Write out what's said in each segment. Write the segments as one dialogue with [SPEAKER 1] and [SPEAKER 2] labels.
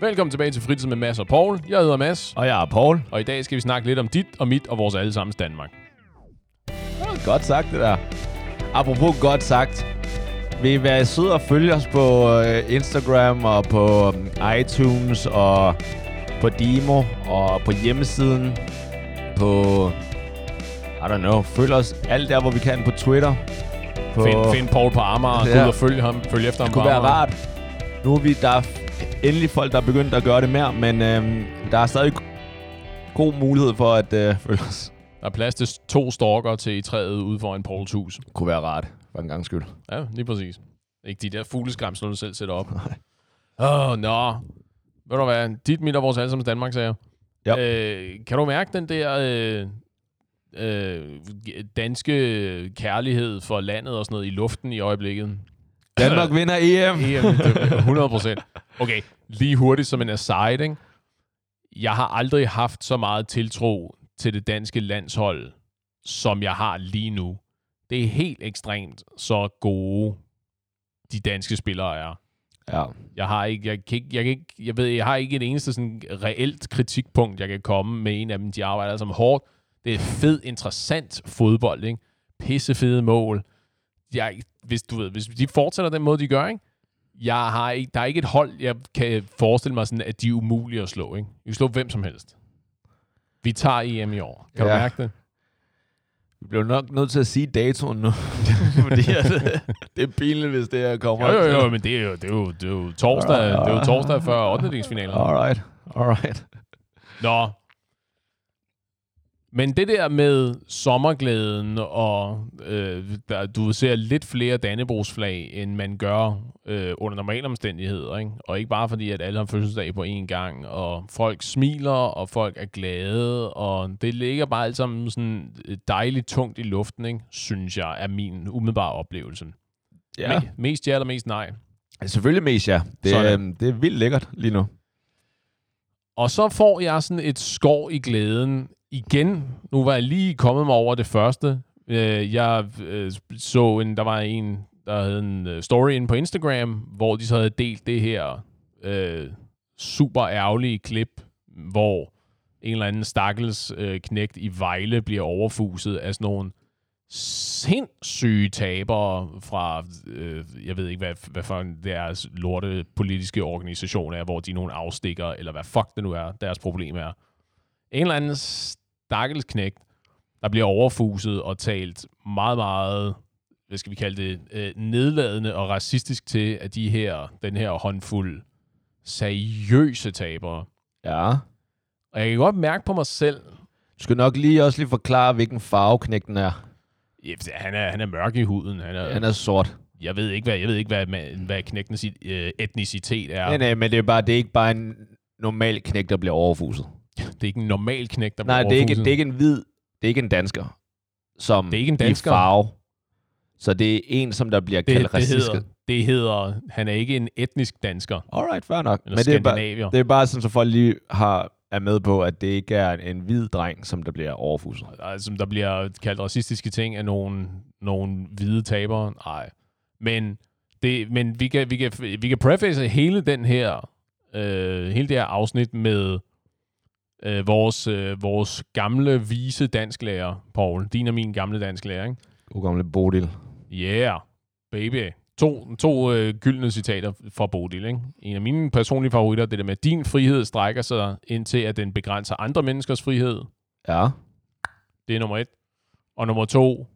[SPEAKER 1] Velkommen tilbage til Fritid med Mads og Paul. Jeg hedder Mads,
[SPEAKER 2] Og jeg er Paul.
[SPEAKER 1] og i dag skal vi snakke lidt om dit og mit og vores allesammens Danmark.
[SPEAKER 2] Godt sagt, det der. Apropos godt sagt. Vil I være søde og følge os på øh, Instagram og på um, iTunes og på Demo og på hjemmesiden på... I don't know. Følg os alt der, hvor vi kan på Twitter. På,
[SPEAKER 1] Find, find Paul på Amager,
[SPEAKER 2] Ja.
[SPEAKER 1] gå ud og følg ham, følg efter ham
[SPEAKER 2] det
[SPEAKER 1] på
[SPEAKER 2] kunne være
[SPEAKER 1] Amager.
[SPEAKER 2] rart. Nu er vi, der er endelig folk, der er begyndt at gøre det mere, men øhm, der er stadig god mulighed for at øh, følge os.
[SPEAKER 1] Der er plads til to stalker til i træet ude foran Pauls hus.
[SPEAKER 2] Kunne være rart, for en gang skyld.
[SPEAKER 1] Ja, lige præcis. Ikke de der fugleskramsler, du selv sætter op. Åh, oh, nå. Ved du hvad? Dit, mit og vores allesammens Danmark, sagde jeg.
[SPEAKER 2] Ja.
[SPEAKER 1] Øh, kan du mærke den der øh, øh, danske kærlighed for landet og sådan noget i luften i øjeblikket?
[SPEAKER 2] Danmark vinder EM.
[SPEAKER 1] EM, det er 100 procent. Okay, lige hurtigt som en aside, ikke? Jeg har aldrig haft så meget tiltro til det danske landshold, som jeg har lige nu. Det er helt ekstremt, så gode de danske spillere er.
[SPEAKER 2] Ja.
[SPEAKER 1] Jeg har ikke, jeg kan ikke, jeg kan ikke, jeg ved, jeg har ikke et eneste sådan reelt kritikpunkt, jeg kan komme med en af dem. De arbejder som hårdt. Det er fed, interessant fodbold, ikke? Pissefede mål. Jeg, hvis du ved, hvis de fortsætter den måde, de gør, ikke? Jeg har ikke, der er ikke et hold, jeg kan forestille mig sådan, at de er umulige at slå, ikke? Vi kan slå hvem som helst. Vi tager EM i år. Kan ja. Du mærke det?
[SPEAKER 2] Vi bliver nok nødt til at sige datoen nu. Fordi at, det er pinligt, hvis det her kommer.
[SPEAKER 1] Jo, jo, jo, men det er jo, det er jo, det er jo torsdag, det er jo torsdag før 8. finalen.
[SPEAKER 2] Alright, alright.
[SPEAKER 1] Nå. Men det der med sommerglæden, og øh, der, du ser lidt flere Dannebrogsflag, end man gør øh, under normale omstændigheder. Ikke? Og ikke bare fordi, at alle har fødselsdag på én gang, og folk smiler, og folk er glade, og det ligger bare alt sammen sådan dejligt tungt i luften, ikke? synes jeg, er min umiddelbare oplevelse.
[SPEAKER 2] Ja.
[SPEAKER 1] Me- mest ja eller mest nej.
[SPEAKER 2] Selvfølgelig mest, ja. Det,
[SPEAKER 1] Sådan.
[SPEAKER 2] øhm, det er vildt lækkert lige nu.
[SPEAKER 1] Og så får jeg sådan et skår i glæden igen. Nu var jeg lige kommet mig over det første. Øh, jeg øh, så en, der var en, der havde en øh, story inde på Instagram, hvor de så havde delt det her øh, super ærgerlige klip, hvor en eller anden stakkels øh, knægt i Vejle bliver overfuset af sådan nogle sindssyge tabere fra, øh, jeg ved ikke, hvad, hvad for en deres lorte politiske organisation er, hvor de er nogle afstikker, eller hvad fuck det nu er, deres problem er. En eller anden stakkels knægt, der bliver overfuset og talt meget, meget, hvad skal vi kalde det, øh, nedladende og racistisk til, at de her, den her håndfuld seriøse tabere.
[SPEAKER 2] Ja.
[SPEAKER 1] Og jeg kan godt mærke på mig selv,
[SPEAKER 2] Du skal nok lige også lige forklare, hvilken farve knægten er.
[SPEAKER 1] ja, han er, han er mørk i huden. Han er,
[SPEAKER 2] Han er sort.
[SPEAKER 1] Jeg ved ikke, hvad, jeg ved ikke, hvad, hvad, hvad knægtens øh, etnicitet er.
[SPEAKER 2] Nej, nej, men det er, bare, det er ikke bare en normal knægt, der bliver overfuset.
[SPEAKER 1] Det er ikke en normal knæk, der
[SPEAKER 2] Nej, det er, ikke, det er ikke en hvid, det er ikke en dansker, som
[SPEAKER 1] Det er ikke en dansker.
[SPEAKER 2] i farve. Så det er en, som der bliver
[SPEAKER 1] det,
[SPEAKER 2] kaldt
[SPEAKER 1] det,
[SPEAKER 2] racistisk.
[SPEAKER 1] hedder, det hedder, han er ikke en etnisk dansker,
[SPEAKER 2] Alright, fair nok. Men det er, bare, det er bare sådan, så folk lige har, er med på, at det ikke er en, en hvid dreng, som der bliver overfuset.
[SPEAKER 1] Altså, som der bliver kaldt racistiske ting af nogle, nogle hvide tabere. Nej. Men, det, men vi, kan, vi, kan, vi kan preface hele den her øh, hele det her afsnit med øh, vores, øh, vores gamle, vise dansklærer, Paul. Din og min gamle dansklærer, ikke?
[SPEAKER 2] God gamle Bodil.
[SPEAKER 1] Yeah, baby. To, to øh, gyldne citater fra Bodil. Ikke? En af mine personlige favoritter, det der med, din frihed strækker sig indtil, at den begrænser andre menneskers frihed.
[SPEAKER 2] Ja.
[SPEAKER 1] Det er nummer et. Og nummer to,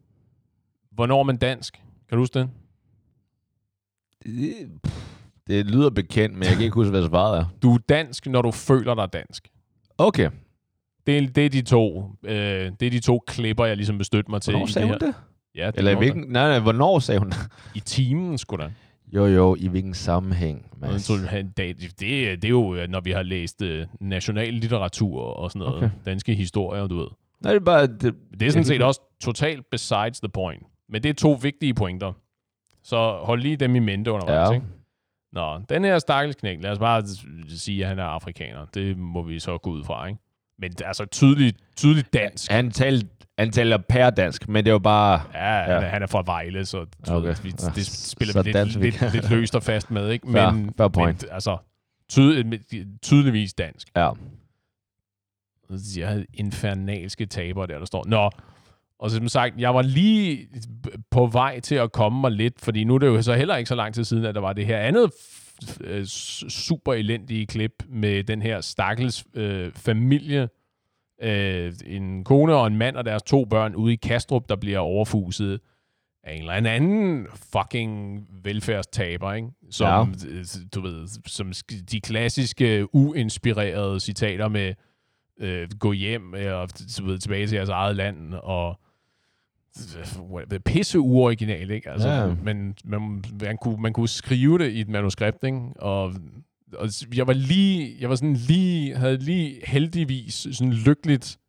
[SPEAKER 1] hvornår er man dansk? Kan du huske det?
[SPEAKER 2] Det, det lyder bekendt, men jeg kan ikke huske, hvad svaret er.
[SPEAKER 1] Du er dansk, når du føler dig dansk.
[SPEAKER 2] Okay.
[SPEAKER 1] Det er, det er de to, øh, det er de to klipper, jeg ligesom vil støtte mig til.
[SPEAKER 2] Hvornår
[SPEAKER 1] i
[SPEAKER 2] sagde
[SPEAKER 1] det
[SPEAKER 2] hun
[SPEAKER 1] her.
[SPEAKER 2] det?
[SPEAKER 1] Ja, det
[SPEAKER 2] Eller i hvilken... Nej, nej, hvornår sagde hun det?
[SPEAKER 1] I timen, sgu da.
[SPEAKER 2] Jo, jo, i hvilken sammenhæng, Mads?
[SPEAKER 1] Det, det, det er jo, øh, når vi har læst øh, national litteratur og sådan noget.
[SPEAKER 2] Okay.
[SPEAKER 1] Danske historier, du ved.
[SPEAKER 2] Nej, det er bare... Det,
[SPEAKER 1] Det er sådan set også totalt besides the point. Men det er to vigtige pointer. Så hold lige dem i mente undervejs,
[SPEAKER 2] Ja.
[SPEAKER 1] ikke? Nå, den her stakkels knæk, lad os bare sige, at han er afrikaner. Det må vi så gå ud fra, ikke? Men det er altså tydeligt, tydeligt dansk.
[SPEAKER 2] han, talte, han taler pærdansk, men det var bare...
[SPEAKER 1] Ja, ja. Han er fra Vejle, så
[SPEAKER 2] Okay.
[SPEAKER 1] vi,
[SPEAKER 2] Ja,
[SPEAKER 1] det spiller
[SPEAKER 2] så
[SPEAKER 1] vi lidt, lidt,
[SPEAKER 2] kan.
[SPEAKER 1] lidt løst og fast med, ikke?
[SPEAKER 2] Fair-
[SPEAKER 1] Men,
[SPEAKER 2] fair point.
[SPEAKER 1] men altså, Tyd, tydeligvis dansk.
[SPEAKER 2] Ja.
[SPEAKER 1] Jeg havde infernalske tabere der, der står. Nå, og som sagt, jeg var lige på vej til at komme mig lidt, fordi nu er det jo så heller ikke så lang tid siden, at der var det her andet øh, super elendige klip med den her stakkels øh, familie, øh, en kone og en mand og deres to børn ude i Kastrup, der bliver overfuset af en eller anden fucking velfærdstaber, ikke? Som, ja. Øh, du ved, som de klassiske uinspirerede citater med øh, gå hjem og du ved, tilbage til jeres eget land og pisse uoriginal, ikke? Altså, ja. men man, man, kunne, man kunne skrive det i et manuskript, ikke? Og, og jeg var lige, jeg var sådan lige, havde lige heldigvis sådan lykkeligt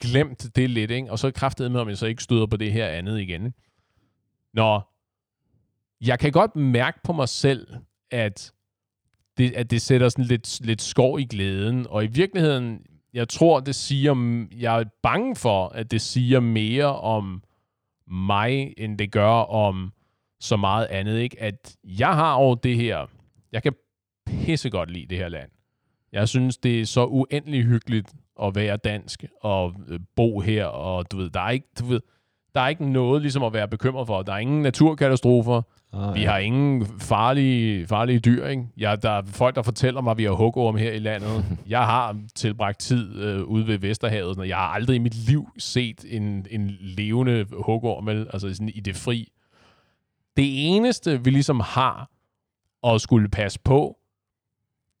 [SPEAKER 1] glemt det lidt, ikke? Og så kræftede med, om jeg så ikke støder på det her andet igen. Ikke? Nå, jeg kan godt mærke på mig selv, at det, at det sætter sådan lidt, lidt skov i glæden, og i virkeligheden, jeg tror, det siger, jeg er bange for, at det siger mere om mig, end det gør om så meget andet. Ikke? At jeg har over det her, jeg kan pisse godt lide det her land. Jeg synes, det er så uendelig hyggeligt at være dansk og øh, bo her, og du ved, der er ikke, du ved, der er ikke noget ligesom at være bekymret for. Der er ingen naturkatastrofer. Ah, vi ja. har ingen farlige, farlige dyr. Ikke? Ja, der er folk, der fortæller mig, at vi har hugorm her i landet. jeg har tilbragt tid øh, ude ved Vesterhavet. Og jeg har aldrig i mit liv set en, en levende hugorm, altså sådan i det fri. Det eneste, vi ligesom har at skulle passe på,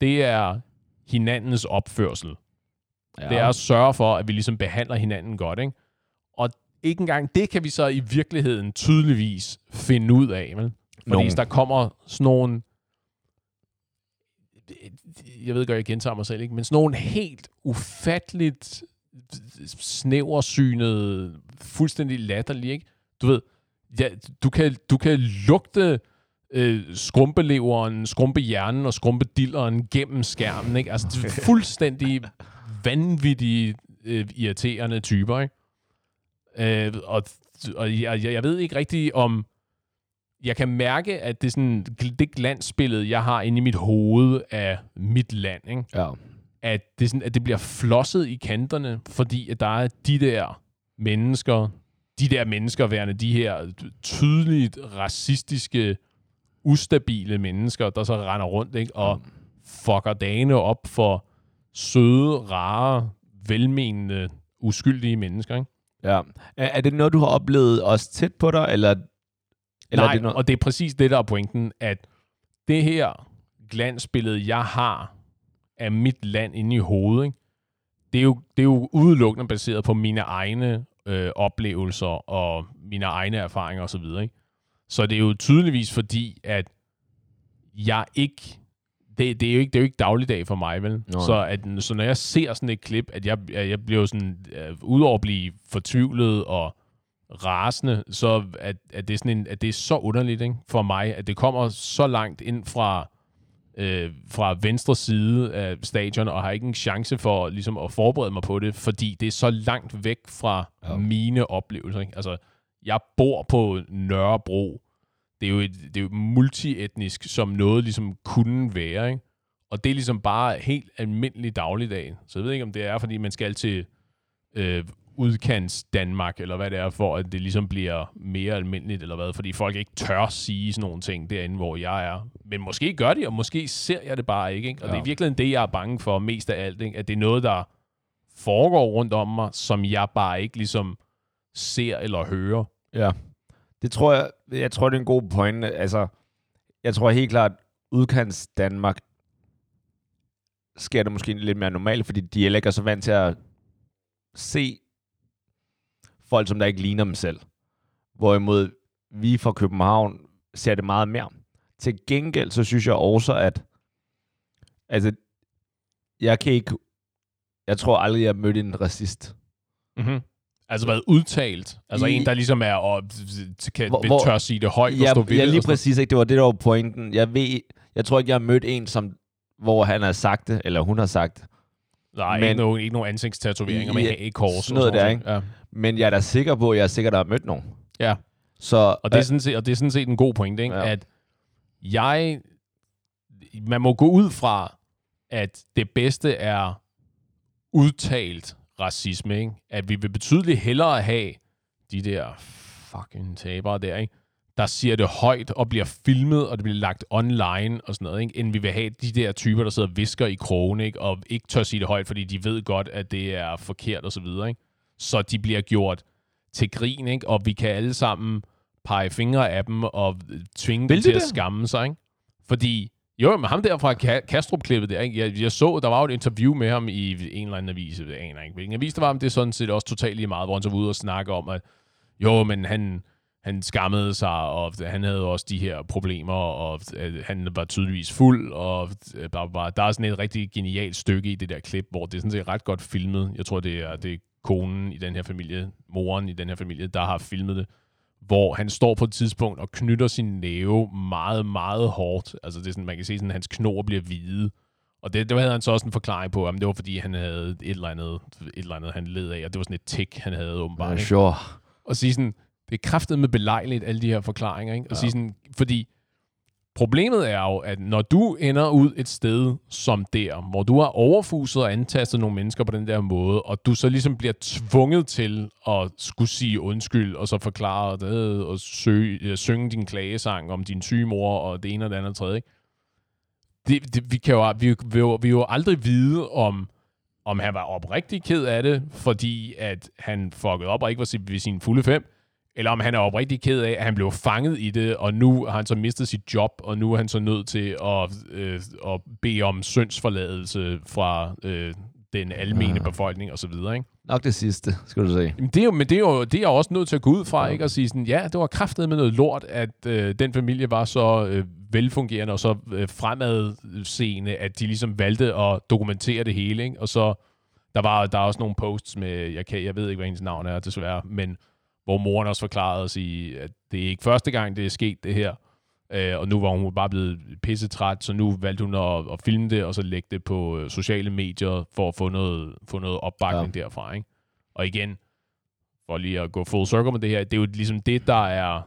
[SPEAKER 1] det er hinandens opførsel. Ja. Det er at sørge for, at vi ligesom behandler hinanden godt. Ikke? Og ikke engang det kan vi så i virkeligheden tydeligvis finde ud af. Vel? Fordi no. der kommer sådan nogle jeg ved godt, jeg gentager mig selv, ikke? men sådan nogle helt ufatteligt snæversynet, fuldstændig latterlige, ikke? Du ved, ja, du, kan, du kan lugte øh, skrumpeleveren, skrumpehjernen og skrumpedilleren gennem skærmen, ikke? Altså, det er fuldstændig vanvittige, øh, irriterende typer, ikke? Øh, og og jeg, jeg ved ikke rigtig om... Jeg kan mærke, at det, er sådan, det glansbillede, jeg har inde i mit hoved af mit land, ikke?
[SPEAKER 2] Ja.
[SPEAKER 1] At, det sådan, at det bliver flosset i kanterne, fordi at der er de der mennesker, de der mennesker værende de her tydeligt racistiske, ustabile mennesker, der så render rundt ikke? og fucker dagene op for søde, rare, velmenende, uskyldige mennesker. Ikke?
[SPEAKER 2] Ja. Er, er det noget, du har oplevet også tæt på dig, eller,
[SPEAKER 1] eller Nej, er det noget? og det er præcis det, der er pointen, at det her glansbillede, jeg har af mit land inde i hovedet, ikke? Det, er jo, det er jo udelukkende baseret på mine egne øh, oplevelser og mine egne erfaringer osv. Så, så det er jo tydeligvis fordi, at jeg ikke det, det, er jo ikke, det er jo ikke dagligdag for mig, vel? Så, at, så når jeg ser sådan et klip, at jeg, jeg bliver sådan, uh, udover at blive fortvivlet og rasende, så at, at, det er sådan en, at det er så underligt ikke, for mig, at det kommer så langt ind fra, øh, fra venstre side af stadion, og har ikke en chance for ligesom, at forberede mig på det, fordi det er så langt væk fra ja. mine oplevelser. Ikke? Altså, jeg bor på Nørrebro, det er jo, et, det er jo multietnisk, som noget ligesom kunne være, ikke? Og det er ligesom bare helt almindelig dagligdag. Så jeg ved ikke, om det er, fordi man skal til øh, udkants Danmark, eller hvad det er, for at det ligesom bliver mere almindeligt, eller hvad, fordi folk ikke tør sige sådan nogle ting derinde, hvor jeg er. Men måske gør de, og måske ser jeg det bare ikke, ikke? Og ja. det er virkelig det, jeg er bange for mest af alt, ikke? at det er noget, der foregår rundt om mig, som jeg bare ikke ligesom ser eller hører.
[SPEAKER 2] Ja. Det tror jeg, jeg tror, det er en god point. Altså, jeg tror helt klart, udkants Danmark sker det måske lidt mere normalt, fordi de er ikke så vant til at se folk, som der ikke ligner dem selv. Hvorimod vi fra København ser det meget mere. Til gengæld, så synes jeg også, at altså, jeg kan ikke, jeg tror aldrig, jeg har mødt en racist.
[SPEAKER 1] Mm-hmm. Altså været udtalt? Altså I, en, der ligesom er og kan hvor, tør sige det højt ja, og stå ved
[SPEAKER 2] Ja, lige præcis. Ikke? Det var det, der var pointen. Jeg, ved, jeg tror ikke, jeg har mødt en, som, hvor han har sagt det, eller hun har sagt det.
[SPEAKER 1] Nej, men, ikke, nogen, ikke nogen ansigtstatoveringer med ja, kors.
[SPEAKER 2] Sådan noget der, ikke? Ja. Men jeg er da sikker på, at jeg er sikker, der har mødt nogen.
[SPEAKER 1] Ja. Så, og, det er sådan set, og det er sådan set en god point, ikke? Ja. at jeg... Man må gå ud fra, at det bedste er udtalt racisme, ikke? At vi vil betydeligt hellere have de der fucking tabere der, ikke? Der siger det højt og bliver filmet, og det bliver lagt online og sådan noget, ikke? end vi vil have de der typer, der sidder og visker i krogen, ikke? og ikke tør sige det højt, fordi de ved godt, at det er forkert og så videre. Ikke? Så de bliver gjort til grin, ikke? og vi kan alle sammen pege fingre af dem og tvinge
[SPEAKER 2] Vil
[SPEAKER 1] dem
[SPEAKER 2] de
[SPEAKER 1] til at
[SPEAKER 2] det?
[SPEAKER 1] skamme sig. Ikke? Fordi, jo, men ham der fra Ka- Kastrup-klippet der, ikke? Jeg, jeg så, der var jo et interview med ham i en eller anden avis, jeg aner ikke, hvilken avis det var, men det er sådan set også totalt lige meget, hvor han så var ude og snakke om, at jo, men han, han skammede sig, og han havde også de her problemer, og øh, han var tydeligvis fuld, og øh, bla, bla, der er sådan et rigtig genialt stykke i det der klip, hvor det er sådan set ret godt filmet. Jeg tror, det er, det er konen i den her familie, moren i den her familie, der har filmet det, hvor han står på et tidspunkt og knytter sin næve meget, meget hårdt. Altså det er sådan, man kan se, sådan, at hans knor bliver hvide. Og det, det havde han så også en forklaring på, at det var fordi, han havde et eller andet, et eller andet han led af, og det var sådan et tik, han havde åbenbart.
[SPEAKER 2] Ja,
[SPEAKER 1] ikke?
[SPEAKER 2] sure.
[SPEAKER 1] og sige sådan, det er kraftet med belejligt, alle de her forklaringer, ikke? Og ja. sige sådan, fordi problemet er jo, at når du ender ud et sted som der, hvor du har overfuset og antastet nogle mennesker på den der måde, og du så ligesom bliver tvunget til at skulle sige undskyld, og så forklare det, og søge, synge din klagesang om din syge mor, og det ene og det andet og tredje, ikke? Det, det, vi, kan jo, vi, vi, vi jo aldrig vide, om om han var oprigtig ked af det, fordi at han fuckede op og ikke var sin- ved sine fulde fem, eller om han er oprigtig ked af, at han blev fanget i det, og nu har han så mistet sit job, og nu er han så nødt til at, øh, at bede om syndsforladelse fra øh, den almene
[SPEAKER 2] Ja.
[SPEAKER 1] befolkning og så videre, ikke?
[SPEAKER 2] Nok det sidste, skal du se.
[SPEAKER 1] Jamen, det er jo, men det er jo det er også nødt til at gå ud fra, ikke? Og sige sådan, ja, det var kraftet med noget lort, at øh, den familie var så øh, velfungerende og så øh, fremadseende, at de ligesom valgte at dokumentere det hele, ikke? Og så, der var der er også nogle posts med, jeg, kan, jeg ved ikke, hvad hendes navn er desværre, men hvor moren også forklarede os i, at det er ikke første gang, det er sket, det her. Øh, og nu var hun bare blevet pissetræt, så nu valgte hun at, at filme det, og så lægge det på øh, sociale medier, for at få noget, få noget opbakning ja. derfra. Ikke? Og igen, for lige at gå full circle med det her, det er jo ligesom det, der er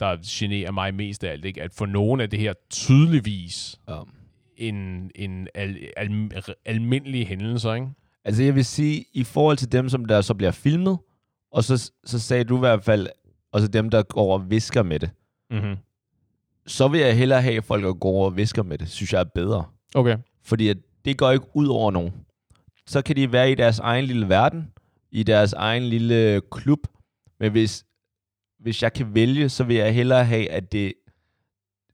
[SPEAKER 1] der generer mig mest af alt, ikke? at for nogen af det her tydeligvis
[SPEAKER 2] Ja.
[SPEAKER 1] en, en al, al, almindelig hændelse, ikke?
[SPEAKER 2] Altså jeg vil sige, i forhold til dem, som der så bliver filmet, og så, så sagde du i hvert fald, og så dem, der går og visker med det,
[SPEAKER 1] Mm-hmm.
[SPEAKER 2] så vil jeg hellere have folk, der går og visker med det, synes jeg er bedre.
[SPEAKER 1] Okay.
[SPEAKER 2] Fordi at det går ikke ud over nogen. Så kan de være i deres egen lille verden, i deres egen lille klub, men hvis, hvis jeg kan vælge, så vil jeg hellere have, at det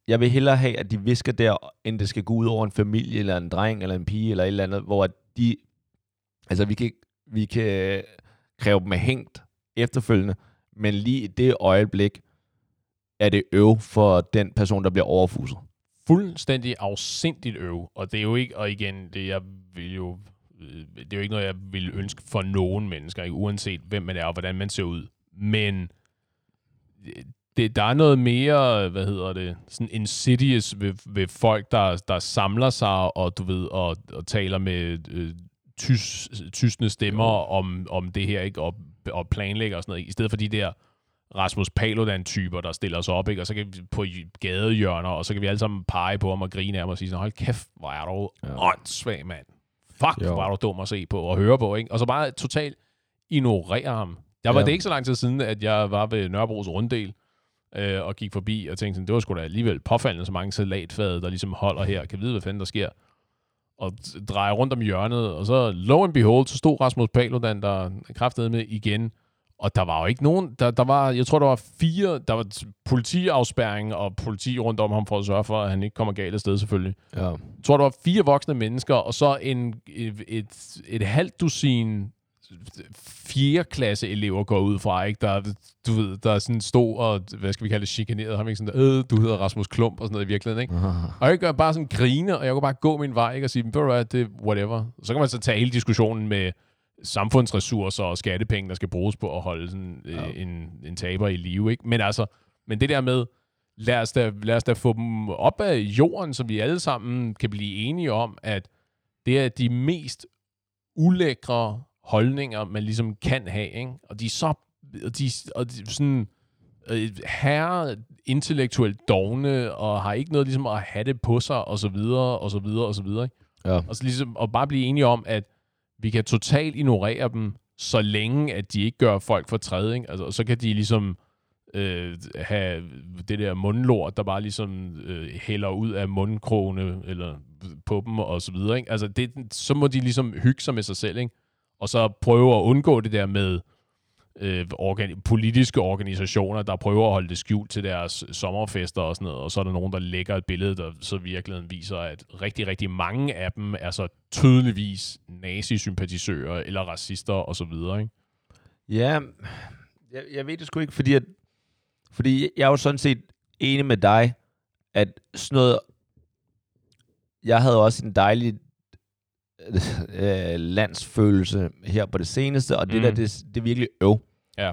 [SPEAKER 2] jeg vil hellere have, at de visker der, end det skal gå ud over en familie, eller en dreng, eller en pige, eller et eller andet, hvor at de, altså vi kan, vi kan kræve dem hængt efterfølgende, men lige i det øjeblik, er det øv for den person, der bliver overfuset.
[SPEAKER 1] fuldstændig afsindigt øv, og det er jo ikke, og igen, det jeg vil jo, øh, det er jo ikke noget, jeg vil ønske for nogen mennesker, ikke? uanset hvem man er og hvordan man ser ud. Men øh, det, der er noget mere, hvad hedder det, sådan insidious ved, ved folk, der, der samler sig og du ved, og, og taler med øh, tys, tysne stemmer om, om det her, ikke? Og, og planlægger og sådan noget, i stedet for de der Rasmus Paludan-typer, der stiller sig op, ikke? og så kan vi på gadehjørner, og så kan vi alle sammen pege på ham og grine af ham og sige sådan, hold kæft, hvor er du
[SPEAKER 2] Ja.
[SPEAKER 1] åndssvag, mand. Fuck,
[SPEAKER 2] Jo.
[SPEAKER 1] hvor er du dum at se på og høre på, ikke? Og så bare totalt ignorere ham. Der var
[SPEAKER 2] Ja.
[SPEAKER 1] det ikke så lang tid siden, at jeg var ved Nørrebros runddel, øh, og gik forbi og tænkte sådan, det var sgu da alligevel påfaldende så mange salatfade, der ligesom holder her, kan vide, hvad fanden der sker. Og drejer rundt om hjørnet, og så lo and behold, så stod Rasmus Paludan der kraftede med igen, og der var jo ikke nogen, der, der var, jeg tror, der var fire, der var politiafspærring og politi rundt om ham for at sørge for, at han ikke kommer galt af sted selvfølgelig.
[SPEAKER 2] Ja.
[SPEAKER 1] Jeg tror, der var fire voksne mennesker, og så en, et, et, et halvt dusin fjerde klasse elever går ud fra, ikke? Der, du ved, der er sådan stod og, hvad skal vi kalde det, chikaneret ham, ikke? Sådan der, øh, du hedder Rasmus Klump og sådan noget i virkeligheden, ikke? Og jeg kan bare sådan grine, og jeg kan bare gå min vej, ikke? Og sige, ved du det er whatever. Så kan man så tage hele diskussionen med samfundsressourcer og skattepenge, der skal bruges på at holde sådan, øh,
[SPEAKER 2] Ja.
[SPEAKER 1] en, en taber i live, ikke? Men altså, men det der med, lad os, da, lad os da få dem op af jorden, så vi alle sammen kan blive enige om, at det er de mest ulækre holdninger, man ligesom kan have, ikke? Og de er så, og de, og de sådan, øh, herre intellektuelt dogne, og har ikke noget ligesom at have det på sig, og så videre, og så videre, og så videre, ikke?
[SPEAKER 2] Ja.
[SPEAKER 1] Og så ligesom at bare blive enige om, at vi kan totalt ignorere dem, så længe at de ikke gør folk for træde. Ikke? Altså, og så kan de ligesom øh, have det der mundlort, der bare ligesom øh, hælder ud af mundkrogene eller på dem og så videre. Ikke? Altså det, så må de ligesom hygge sig med sig selv, ikke? Og så prøve at undgå det der med øh, organi- politiske organisationer, der prøver at holde det skjult til deres sommerfester og sådan noget, og så er der nogen, der lægger et billede, der så virkeligheden viser, at rigtig, rigtig mange af dem er så tydeligvis nazisympatisører eller racister og så videre, ikke?
[SPEAKER 2] Ja, jeg, jeg ved det sgu ikke, fordi, at, fordi jeg er jo sådan set enig med dig, at sådan noget... Jeg havde også en dejlig øh, landsfølelse her på det seneste, og det
[SPEAKER 1] Mm.
[SPEAKER 2] der, det, det er virkelig øv.
[SPEAKER 1] Ja.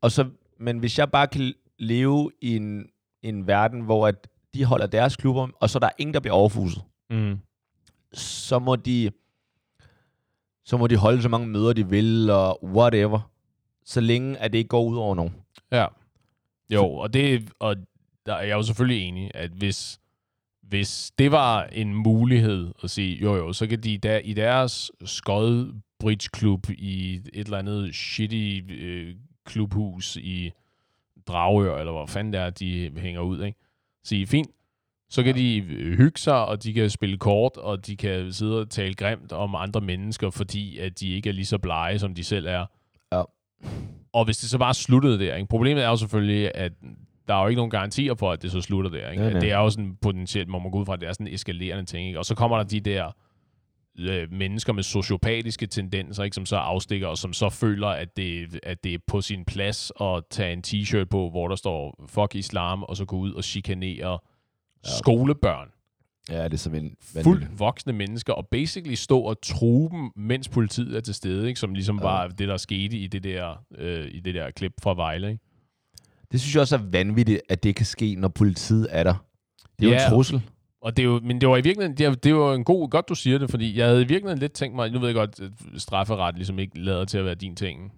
[SPEAKER 2] Og så, men hvis jeg bare kan leve i en, en verden, hvor at de holder deres klubber, og så er der ingen, der bliver overfuset,
[SPEAKER 1] Mm.
[SPEAKER 2] så må de så må de holde så mange møder, de vil, og whatever. Så længe, at det ikke går ud over nogen.
[SPEAKER 1] Ja. Jo, og det og der er jeg jo selvfølgelig enig, at hvis, hvis det var en mulighed at sige, jo jo, så kan de der, i deres skod bridge klub i et eller andet shitty øh, klubhus i Dragør, eller hvor fanden det er, de hænger ud, ikke? Sige, fint, så kan ja. de øh, hygge sig, og de kan spille kort, og de kan sidde og tale grimt om andre mennesker, fordi at de ikke er lige så blege, som de selv er.
[SPEAKER 2] Ja.
[SPEAKER 1] Og hvis det så bare sluttede der, ikke? problemet er jo selvfølgelig, at der er jo ikke nogen garantier for, at det så slutter der. Ikke?
[SPEAKER 2] Nej, nej.
[SPEAKER 1] Det er jo sådan potentielt, må man gå ud fra, at det er sådan en eskalerende ting. Ikke? Og så kommer der de der øh, mennesker med sociopatiske tendenser, ikke? som så afstikker, og som så føler, at det, at det er på sin plads at tage en t-shirt på, hvor der står fuck islam, og så gå ud og chikanere ja. skolebørn
[SPEAKER 2] Ja, det er som en
[SPEAKER 1] fuldt voksne mennesker, og basically stå og true dem, mens politiet er til stede, ikke? som ligesom
[SPEAKER 2] Ja.
[SPEAKER 1] var det, der skete i det der, øh, i det der klip fra Vejle. Ikke?
[SPEAKER 2] Det synes jeg også er vanvittigt, at det kan ske, når politiet er der. Det er jo
[SPEAKER 1] Ja.
[SPEAKER 2] en trussel.
[SPEAKER 1] Og det er jo, men det var i virkeligheden, det, er, det var en god, godt du siger det, fordi jeg havde i virkeligheden lidt tænkt mig, nu ved jeg godt, at strafferet ligesom ikke lader til at være din ting.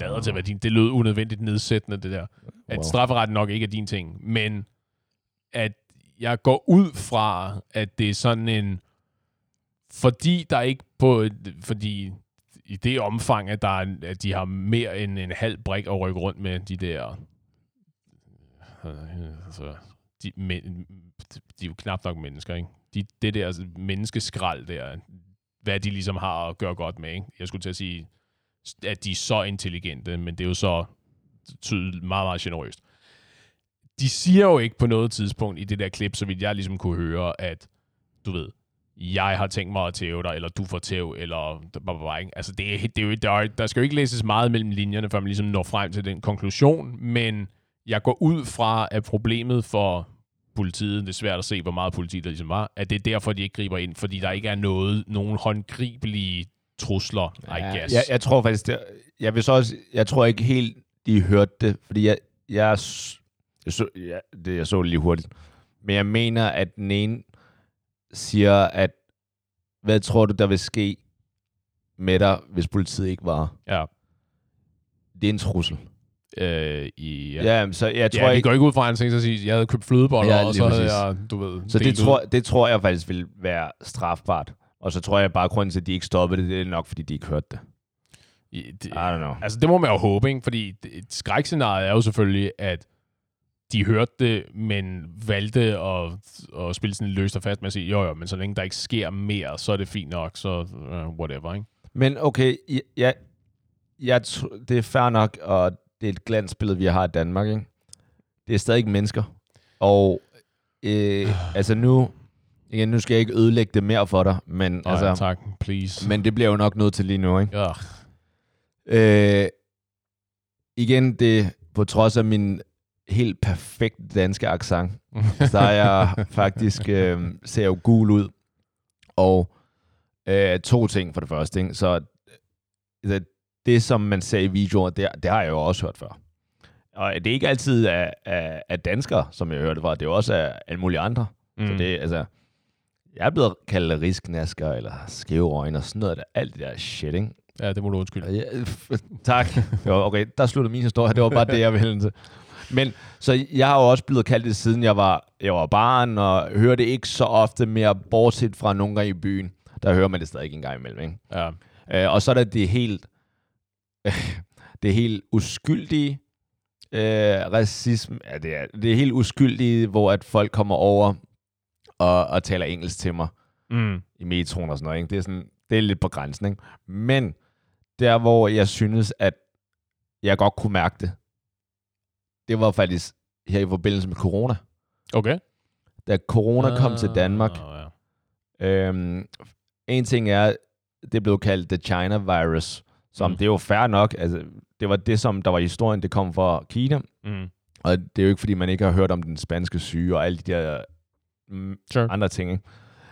[SPEAKER 1] Lader til at være din, det lød unødvendigt nedsættende, det der. At
[SPEAKER 2] Wow.
[SPEAKER 1] strafferet nok ikke er din ting, men at jeg går ud fra, at det er sådan en, fordi der ikke på, fordi i det omfang, at, der er, at de har mere end en halv brik at rykke rundt med de der, øh, Øh, altså, de, men, de er jo knap nok mennesker, ikke? De, det der altså, menneskeskrald der, hvad de ligesom har at gøre godt med, ikke? Jeg skulle til at sige, at de er så intelligente, men det er jo så tydeligt meget, meget generøst. De siger jo ikke på noget tidspunkt i det der klip, så vidt jeg ligesom kunne høre, at du ved, jeg har tænkt mig at tæve dig, eller du får tæv, eller blah, ikke? Altså, det er, det er jo, der, der skal jo ikke læses meget mellem linjerne, før man ligesom når frem til den konklusion, men jeg går ud fra, at problemet for politiet, det er svært at se, hvor meget politi der ligesom var, at det er derfor, de ikke griber ind, fordi der ikke er noget, nogen håndgribelige trusler, I guess.
[SPEAKER 2] Jeg, jeg tror faktisk, det, jeg vil så også, jeg tror ikke helt, de hørte det, fordi jeg, jeg, jeg, så, jeg, det, jeg så det lige hurtigt, men jeg mener, at den ene siger, at hvad tror du, der vil ske med dig, hvis politiet ikke var?
[SPEAKER 1] ja.
[SPEAKER 2] Det er en trussel.
[SPEAKER 1] Øh, i, ja.
[SPEAKER 2] Ja, så jeg tror
[SPEAKER 1] ja,
[SPEAKER 2] ikke,
[SPEAKER 1] går ikke ud fra, at han tænkte sig at sige, jeg havde købt flødeboller,
[SPEAKER 2] Ja,
[SPEAKER 1] og så havde
[SPEAKER 2] præcis.
[SPEAKER 1] jeg, du ved,
[SPEAKER 2] så det
[SPEAKER 1] ud.
[SPEAKER 2] tror, det tror jeg faktisk vil være strafbart. Og så tror jeg bare, at grunden til, at de ikke stoppede det, det er nok, fordi de ikke hørte det.
[SPEAKER 1] I- det,
[SPEAKER 2] I don't know.
[SPEAKER 1] Altså, det må man jo håbe, ikke? Fordi et skrækscenarie er jo selvfølgelig, at de hørte det, men valgte at, at spille sådan løst og fast med at sige, jo jo, men så længe der ikke sker mere, så er det fint nok, så uh, whatever, ikke?
[SPEAKER 2] Men okay, jeg, jeg, jeg, det er fair nok, og det er et glansbillede, vi har i Danmark, ikke? Det er stadig ikke mennesker. Og øh, altså nu, igen, nu skal jeg ikke ødelægge det mere for dig, men,
[SPEAKER 1] Nej,
[SPEAKER 2] altså,
[SPEAKER 1] altså, tak, please.
[SPEAKER 2] men det bliver jo nok nødt til lige nu, ikke?
[SPEAKER 1] Ja,
[SPEAKER 2] Øh, igen, det på trods af min helt perfekt danske accent, så er jeg faktisk, øh, ser jo gul ud. Og øh, to ting for det første. Ikke? Så øh, det, som man ser i videoer, det, det har jeg jo også hørt før. Og det er ikke altid af, af, af danskere, som jeg hørte fra. Det er jo også af alle mulige andre. Mm. Så det, altså, jeg er blevet kaldt risknasker, eller skæverøjne, og sådan noget. Der, alt det der shit, ikke?
[SPEAKER 1] ja, det må du undskylde.
[SPEAKER 2] Ja, tak. Jo, okay, der slutter min historie. Det var bare det, jeg ville til. Men så jeg har jo også blevet kaldt det, siden jeg var, jeg var barn, og hører det ikke så ofte mere, bortset fra nogle gange i byen. Der hører man det stadig en gang imellem, ikke?
[SPEAKER 1] Ja.
[SPEAKER 2] Øh, og så er der det helt, det helt uskyldige øh, racisme. Ja, det er, det er helt uskyldige, hvor at folk kommer over og, og taler engelsk til mig
[SPEAKER 1] Mm.
[SPEAKER 2] i metroen og sådan noget. Ikke? Det, er sådan, det er lidt på grænsen. Ikke? Men der, hvor jeg synes, at jeg godt kunne mærke det, det var faktisk her i forbindelse med corona.
[SPEAKER 1] Okay.
[SPEAKER 2] Da corona kom til Danmark,
[SPEAKER 1] Ah, ja.
[SPEAKER 2] øhm, en ting er, det blev kaldt the China virus, som
[SPEAKER 1] Mm.
[SPEAKER 2] mm. det er jo fair nok. Altså, det var det, som der var i historien, det kom fra Kina.
[SPEAKER 1] Mm.
[SPEAKER 2] Og det er jo ikke, fordi man ikke har hørt om den spanske syge og alle de der mm,
[SPEAKER 1] Sure.
[SPEAKER 2] andre ting. Ikke?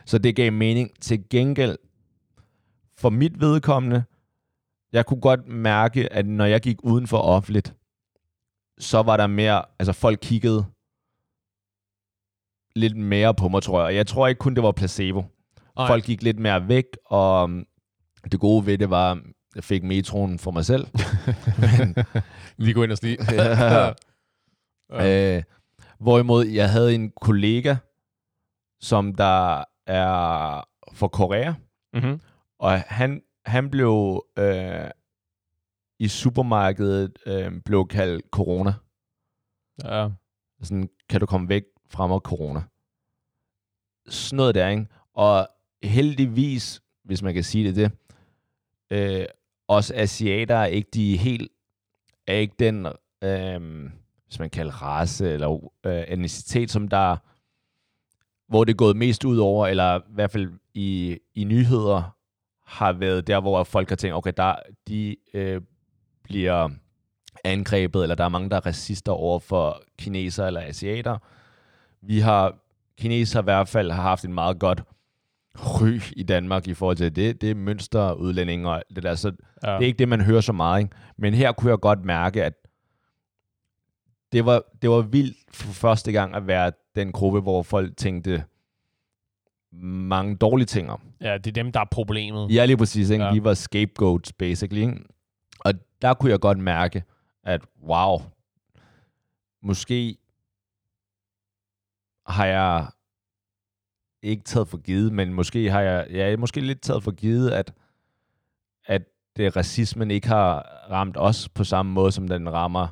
[SPEAKER 2] Så det gav mening. Til gengæld, for mit vedkommende, jeg kunne godt mærke, at når jeg gik uden for offentligt, så var der mere, altså folk kiggede lidt mere på mig, tror jeg. Og jeg tror ikke kun, det var placebo.
[SPEAKER 1] Nej.
[SPEAKER 2] Folk gik lidt mere væk, og um, det gode ved det var, jeg fik metroen for mig selv.
[SPEAKER 1] Lige gå ind og sige.
[SPEAKER 2] Ja.
[SPEAKER 1] Ja.
[SPEAKER 2] Øh, hvorimod jeg havde en kollega, som der er fra Korea,
[SPEAKER 1] mm-hmm.
[SPEAKER 2] og han, han blev øh, i supermarkedet øh, blev kaldt corona.
[SPEAKER 1] Ja.
[SPEAKER 2] Sådan, kan du komme væk fra mig, corona? Sådan noget der, ikke? Og heldigvis, hvis man kan sige det, det øh, os asiater er ikke de helt, er ikke den, øh, hvis man kalder race eller øh, etnicitet, som der, hvor det er gået mest ud over, eller i hvert fald i, i nyheder, har været der, hvor folk har tænkt, okay, der, de øh, bliver angrebet, eller der er mange, der er racister over for kineser eller asiater. Vi har, kineser i hvert fald har haft en meget godt ry i Danmark i forhold til det. Det er mønsterudlændinge og det der, så
[SPEAKER 1] ja.
[SPEAKER 2] det er ikke det, man hører så meget. Ikke? Men her kunne jeg godt mærke, at det var, det var vildt for første gang at være den gruppe, hvor folk tænkte mange dårlige ting om.
[SPEAKER 1] ja, det er dem, der er problemet.
[SPEAKER 2] Ja, lige præcis. Ikke?
[SPEAKER 1] Ja.
[SPEAKER 2] Vi var scapegoats, basically. Ikke? Og der kunne jeg godt mærke, at wow, måske har jeg ikke taget for givet, men måske har jeg, ja, måske lidt taget for givet, at, at det, racismen ikke har ramt os på samme måde, som den rammer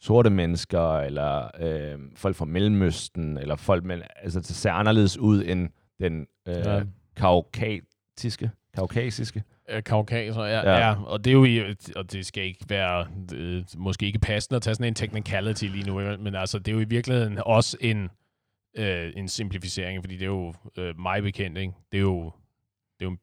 [SPEAKER 2] sorte mennesker, eller øh, folk fra Mellemøsten, eller folk med, altså det ser anderledes ud end den øh, Ja. kaukatiske, kaukasiske.
[SPEAKER 1] Øh, Kaukaser, ja, ja.
[SPEAKER 2] Ja.
[SPEAKER 1] ja. Og det er jo, i- og det skal ikke være, øh, måske ikke passende at tage sådan en technicality lige nu, men altså, det er jo i virkeligheden også en, øh, en simplificering, fordi det er jo øh, mig bekendt, ikke? Det er jo, det er jo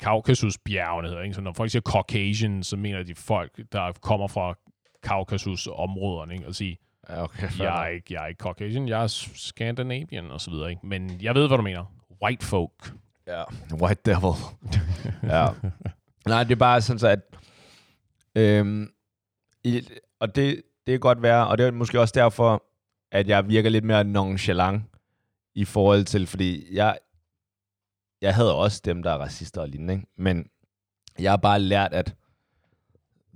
[SPEAKER 1] Kaukasusbjergene hedder, ikke? Så når folk siger Caucasian, så mener de folk, der kommer fra Kaukasus-områderne, ikke? Og sige,
[SPEAKER 2] Ja, okay.
[SPEAKER 1] jeg er, ikke, jeg er ikke Caucasian, jeg er Scandinavian, og så videre, ikke? Men jeg ved, hvad du mener. White folk.
[SPEAKER 2] Ja, White Devil. ja. Nej, det er bare sådan så, at... Øhm, i, og det, det kan godt være, og det er måske også derfor, at jeg virker lidt mere nonchalant i forhold til, fordi jeg, jeg havde også dem, der er racister og lignende, ikke? men jeg har bare lært, at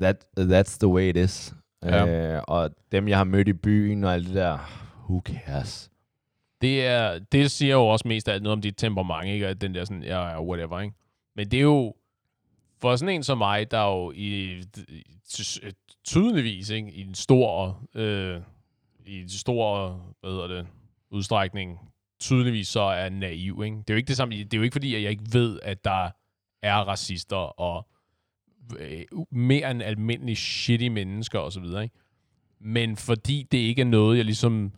[SPEAKER 2] that, that's the way it is.
[SPEAKER 1] Ja.
[SPEAKER 2] Øh, og dem, jeg har mødt i byen og alt det der, who cares?
[SPEAKER 1] Det, er, det siger jo også mest af alt noget om dit temperament, ikke? At den der sådan, ja, ja, whatever, ikke? Men det er jo, for sådan en som mig, der er jo i, i ty- tydeligvis, ikke? I en stor, øh, i en stor, hvad hedder det, udstrækning, tydeligvis så er naiv, ikke? Det er jo ikke det samme, det er jo ikke fordi, at jeg ikke ved, at der er racister og øh, mere end almindelige shitty mennesker og så videre, ikke? Men fordi det ikke er noget, jeg ligesom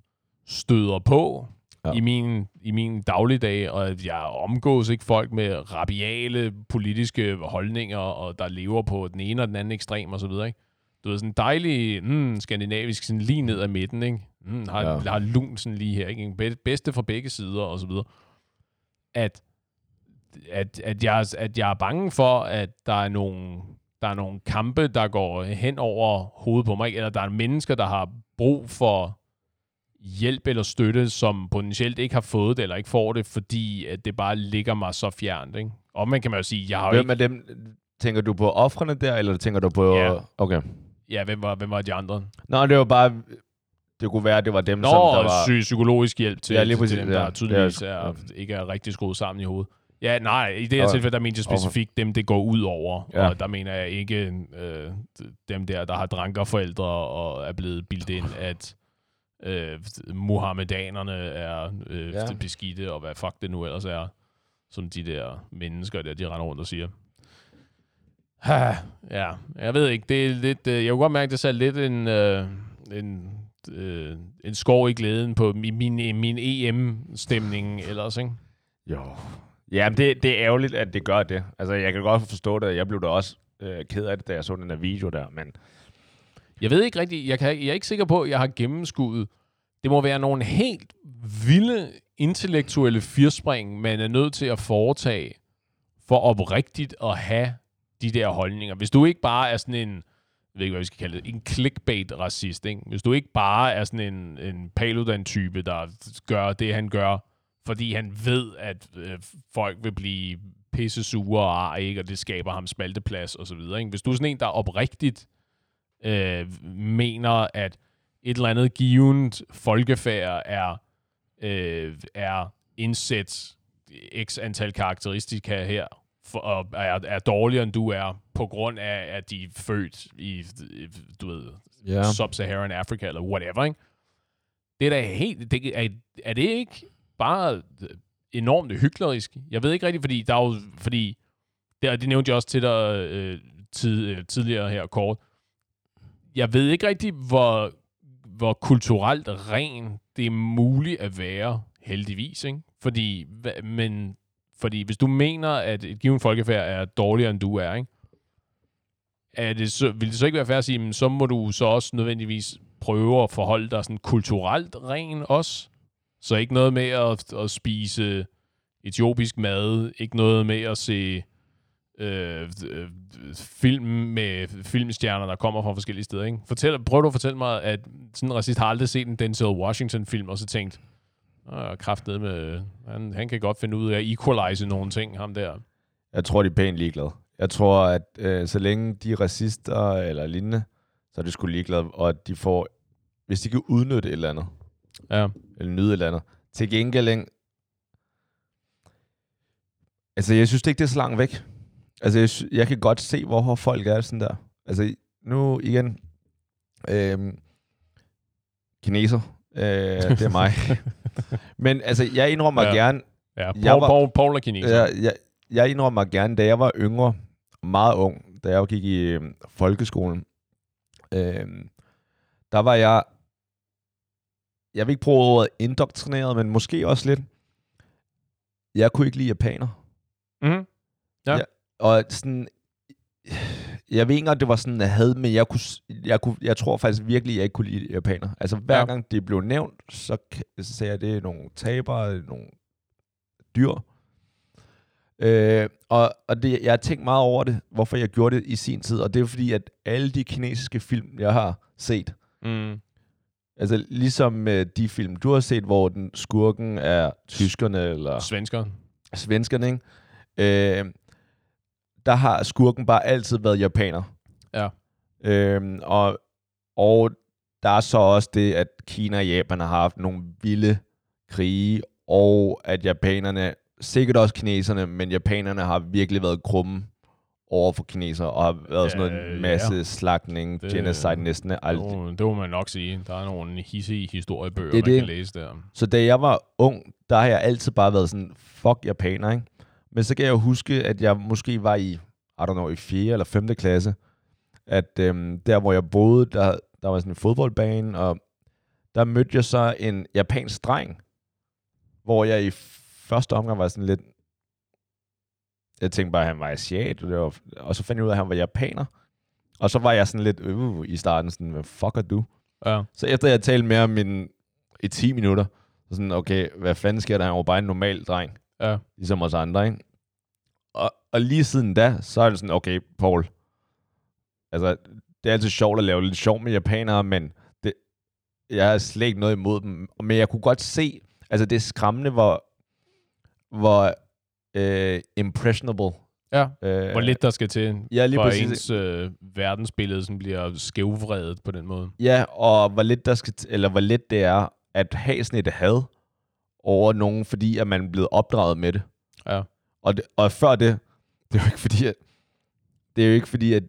[SPEAKER 1] støder på ja. I, min, i min dagligdag, og at jeg omgås ikke folk med rabiale politiske holdninger, og der lever på den ene og den anden ekstrem og så videre, ikke? Du ved, sådan dejlig mm, skandinavisk, sådan lige ned ad midten, ikke? Mm, har, ja. Har lun sådan lige her, ikke? Be- Bedste fra begge sider og så videre. At, at, at, jeg, at jeg er bange for, at der er nogle, der er nogle kampe, der går hen over hovedet på mig, ikke? eller der er mennesker, der har brug for hjælp eller støtte, som potentielt ikke har fået det, eller ikke får det, fordi at det bare ligger mig så fjernt. Ikke? Og man kan man jo sige, jeg har
[SPEAKER 2] Hvem
[SPEAKER 1] ikke...
[SPEAKER 2] er dem? Tænker du på offrene der, eller tænker du på...
[SPEAKER 1] Ja.
[SPEAKER 2] Okay.
[SPEAKER 1] Ja, hvem var, hvem var de andre?
[SPEAKER 2] Nå, det var bare... det kunne være, at det var dem,
[SPEAKER 1] Nå,
[SPEAKER 2] som der var...
[SPEAKER 1] psy- psykologisk hjælp til,
[SPEAKER 2] Ja, lige
[SPEAKER 1] til, til
[SPEAKER 2] præcis,
[SPEAKER 1] dem, der
[SPEAKER 2] ja.
[SPEAKER 1] tydeligvis
[SPEAKER 2] er-
[SPEAKER 1] er,
[SPEAKER 2] ja.
[SPEAKER 1] ikke er rigtig skruet sammen i hovedet. Ja, nej, i det her
[SPEAKER 2] Og-
[SPEAKER 1] tilfælde, der mente jeg specifikt dem, det går ud over.
[SPEAKER 2] Ja.
[SPEAKER 1] Og der mener jeg ikke øh, dem der, der har drankerforældre og er blevet bildt ind, at øh, muhammedanerne er øh,
[SPEAKER 2] Ja.
[SPEAKER 1] beskidte, og hvad fuck det nu ellers er, som de der mennesker der, de render rundt og siger. Ha, ja, jeg ved ikke, det er lidt, øh, jeg kunne godt mærke, det satte lidt en, øh, en, øh, en skov i glæden på min, min, min EM-stemning ellers, ikke?
[SPEAKER 2] Jo. Ja, men det, det er ærgerligt, at det gør det. Altså, jeg kan godt forstå det. Jeg blev da også øh, ked af det, da jeg så den der video der, men...
[SPEAKER 1] Jeg ved ikke rigtigt, jeg, kan, jeg er ikke sikker på, at jeg har gennemskuddet. Det må være nogle helt vilde intellektuelle firspring, man er nødt til at foretage for oprigtigt at have de der holdninger. Hvis du ikke bare er sådan en, jeg ved ikke, hvad vi skal kalde det, en clickbait-racist, ikke? Hvis du ikke bare er sådan en, en Paludan-type, der gør det, han gør, fordi han ved, at øh, folk vil blive pisse sure og arg, ikke? og det skaber ham spalteplads og så videre. Ikke? Hvis du er sådan en, der oprigtigt øh, mener, at et eller andet givet folkefærd er, øh, er indsæt x antal karakteristika her, for, og er, er dårligere end du er, på grund af, at de er født i, du ved,
[SPEAKER 2] Ja.
[SPEAKER 1] Sub-Saharan Africa, eller whatever, ikke? Det er da helt... Det, er, er det ikke bare enormt hyklerisk? Jeg ved ikke rigtigt, fordi der er jo... Fordi, det, det nævnte jeg også til dig øh, tid, øh, tidligere her kort. Jeg ved ikke rigtigt, hvor, hvor kulturelt ren det er muligt at være, heldigvis, ikke? Fordi, men, fordi hvis du mener, at et givet folkefærd er dårligere, end du er, ikke? Er det så, vil det så ikke være fair at sige, men så må du så også nødvendigvis prøve at forholde dig sådan kulturelt ren også? Så ikke noget med at, at spise etiopisk mad, ikke noget med at se øh, øh, film med filmstjerner, der kommer fra forskellige steder. Ikke? Fortæl, prøv du at fortælle mig, at sådan en racist har aldrig set en Denzel Washington-film, og så tænkt, Åh, kraftet med, han, han kan godt finde ud af at equalize nogle ting, ham der.
[SPEAKER 2] Jeg tror, de er pænt ligeglade. Jeg tror, at øh, så længe de er racister eller lignende, så er de sgu ligeglade, og at de får, hvis de kan udnytte et eller andet,
[SPEAKER 1] Ja.
[SPEAKER 2] eller nyde et eller andet. Til gengæld, ikke? altså jeg synes ikke, det er så langt væk. Altså jeg, jeg kan godt se, hvorfor folk er sådan der. Altså nu igen, øh, kineser, øh, det er mig. Men altså, jeg indrømmer
[SPEAKER 1] Ja.
[SPEAKER 2] ja. gerne,
[SPEAKER 1] Ja, Paul,
[SPEAKER 2] Jeg var-
[SPEAKER 1] Paul, Paul er kineser.
[SPEAKER 2] jeg, jeg, jeg indrømmer gerne, da jeg var yngre, meget ung, da jeg gik i øh, folkeskolen, øh, der var jeg, jeg vil ikke bruge ordet indoktrineret, men måske også lidt, jeg kunne ikke lide japaner.
[SPEAKER 1] Mm-hmm. Ja.
[SPEAKER 2] Og sådan, jeg ved ikke, om det var sådan, jeg havde, men jeg, kunne, jeg, kunne, jeg tror faktisk virkelig, jeg ikke kunne lide japaner. Altså hver
[SPEAKER 1] Ja.
[SPEAKER 2] gang det blev nævnt, så, så sagde jeg, det er nogle tabere, nogle dyr. Øh, og og det, jeg har tænkt meget over det, hvorfor jeg gjorde det i sin tid, og det er fordi, at alle de kinesiske film, jeg har set,
[SPEAKER 1] Mm.
[SPEAKER 2] altså ligesom øh, de film, du har set, hvor den skurken er tyskerne eller
[SPEAKER 1] Svensker.
[SPEAKER 2] svenskerne, ikke? Øh, der har skurken bare altid været japaner.
[SPEAKER 1] Ja.
[SPEAKER 2] Øh, og, og der er så også det, at Kina og Japan har haft nogle vilde krige, og at japanerne, sikkert også kineserne, men japanerne har virkelig været krumme over for kinesere, og har været sådan
[SPEAKER 1] Ja,
[SPEAKER 2] noget
[SPEAKER 1] ja.
[SPEAKER 2] masse slagtning,
[SPEAKER 1] Det-
[SPEAKER 2] genocide næsten alt.
[SPEAKER 1] Det må man nok sige. Der er nogle hissige historiebøger,
[SPEAKER 2] Det
[SPEAKER 1] man
[SPEAKER 2] det.
[SPEAKER 1] kan læse der.
[SPEAKER 2] Så da jeg var ung, der har jeg altid bare været sådan, fuck japaner, ikke? Men så kan jeg jo huske, at jeg måske var i, I don't know, i 4. eller 5. klasse, at øhm, der, hvor jeg boede, der, der var sådan en fodboldbane, og der mødte jeg så en japansk dreng, hvor jeg i første omgang var sådan lidt, jeg tænkte bare, at han var asiat, og, det var, og så fandt jeg ud af, at han var japaner. Og så var jeg sådan lidt øh, i starten, sådan, hvad fuck er du?
[SPEAKER 1] Ja.
[SPEAKER 2] Så efter jeg talte med ham min, i 10 minutter, så sådan, okay, hvad fanden sker der? Han var bare en normal dreng,
[SPEAKER 1] Ja.
[SPEAKER 2] ligesom os andre, ikke? Og, og lige siden da, så er det sådan, okay, Paul, altså, det er altid sjovt at lave lidt sjov med japanere, men det, jeg har slet ikke noget imod dem. Men jeg kunne godt se, altså det er skræmmende, hvor, hvor øh, impressionable
[SPEAKER 1] Ja,
[SPEAKER 2] Øh,
[SPEAKER 1] hvor lidt der skal til,
[SPEAKER 2] Ja, lige
[SPEAKER 1] for
[SPEAKER 2] præcis.
[SPEAKER 1] ens øh, verdensbillede sådan bliver skævvredet på den måde.
[SPEAKER 2] Ja, og hvor lidt, der skal t- eller hvor lidt det er at have sådan et had over nogen, fordi at man er blevet opdraget med det.
[SPEAKER 1] Ja.
[SPEAKER 2] Og, det, og før det, det er jo ikke fordi, at, det er jo ikke fordi, at,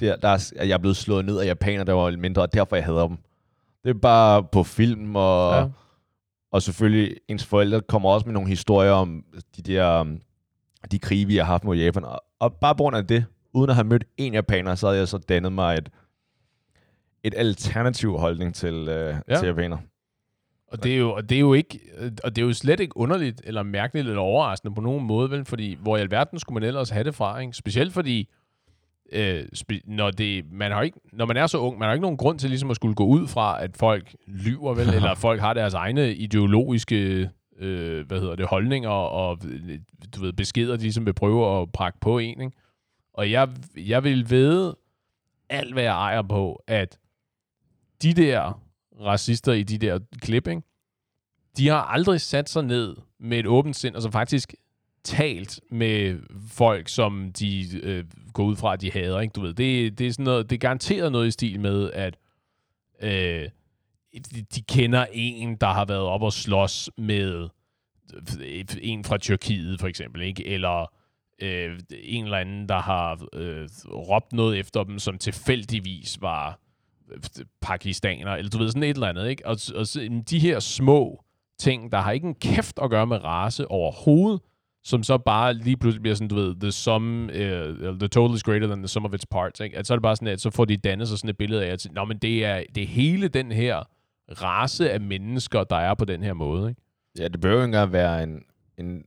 [SPEAKER 2] der, der er, at jeg er blevet slået ned af japaner, der var mindre, og derfor jeg hader dem. Det er bare på film, og,
[SPEAKER 1] Ja.
[SPEAKER 2] Og selvfølgelig ens forældre kommer også med nogle historier om de der um, de krige, vi har haft mod Japan. Og, og bare på grund af det, uden at have mødt en japaner, så havde jeg så dannet mig et, et alternativ holdning til, øh,
[SPEAKER 1] ja.
[SPEAKER 2] til japaner.
[SPEAKER 1] Og det, er jo, og det er jo ikke, og det er jo slet ikke underligt, eller mærkeligt, eller overraskende på nogen måde, vel? Fordi hvor i alverden skulle man ellers have det fra, ikke? Specielt fordi, øh, når, det, man har ikke, når man er så ung, man har ikke nogen grund til ligesom at skulle gå ud fra, at folk lyver, vel? eller folk har deres egne ideologiske øh, hvad hedder det, holdninger og du ved, beskeder, de ligesom vil prøve at prakke på en. Ikke? Og jeg, jeg vil ved alt, hvad jeg ejer på, at de der racister i de der klip, ikke? de har aldrig sat sig ned med et åbent sind, og så faktisk talt med folk, som de øh, går ud fra, at de hader. Ikke? Du ved, det, det, er sådan noget, det er garanteret noget i stil med, at øh, de, de kender en, der har været op og slås med øh, en fra Tyrkiet, for eksempel, ikke? eller øh, en eller anden, der har øh, råbt noget efter dem, som tilfældigvis var øh, pakistaner, eller du ved, sådan et eller andet, ikke? Og, og de her små ting, der har ikke en kæft at gøre med race overhovedet, som så bare lige pludselig bliver sådan, du ved, the sum, uh, the total is greater than the sum of its parts, ikke? At så er det bare sådan, at så får de dannet sig sådan et billede af, at Nå, men det er, det er hele den her race af mennesker, der er på den her måde, ikke?
[SPEAKER 2] Ja, det behøver ikke engang være en, en,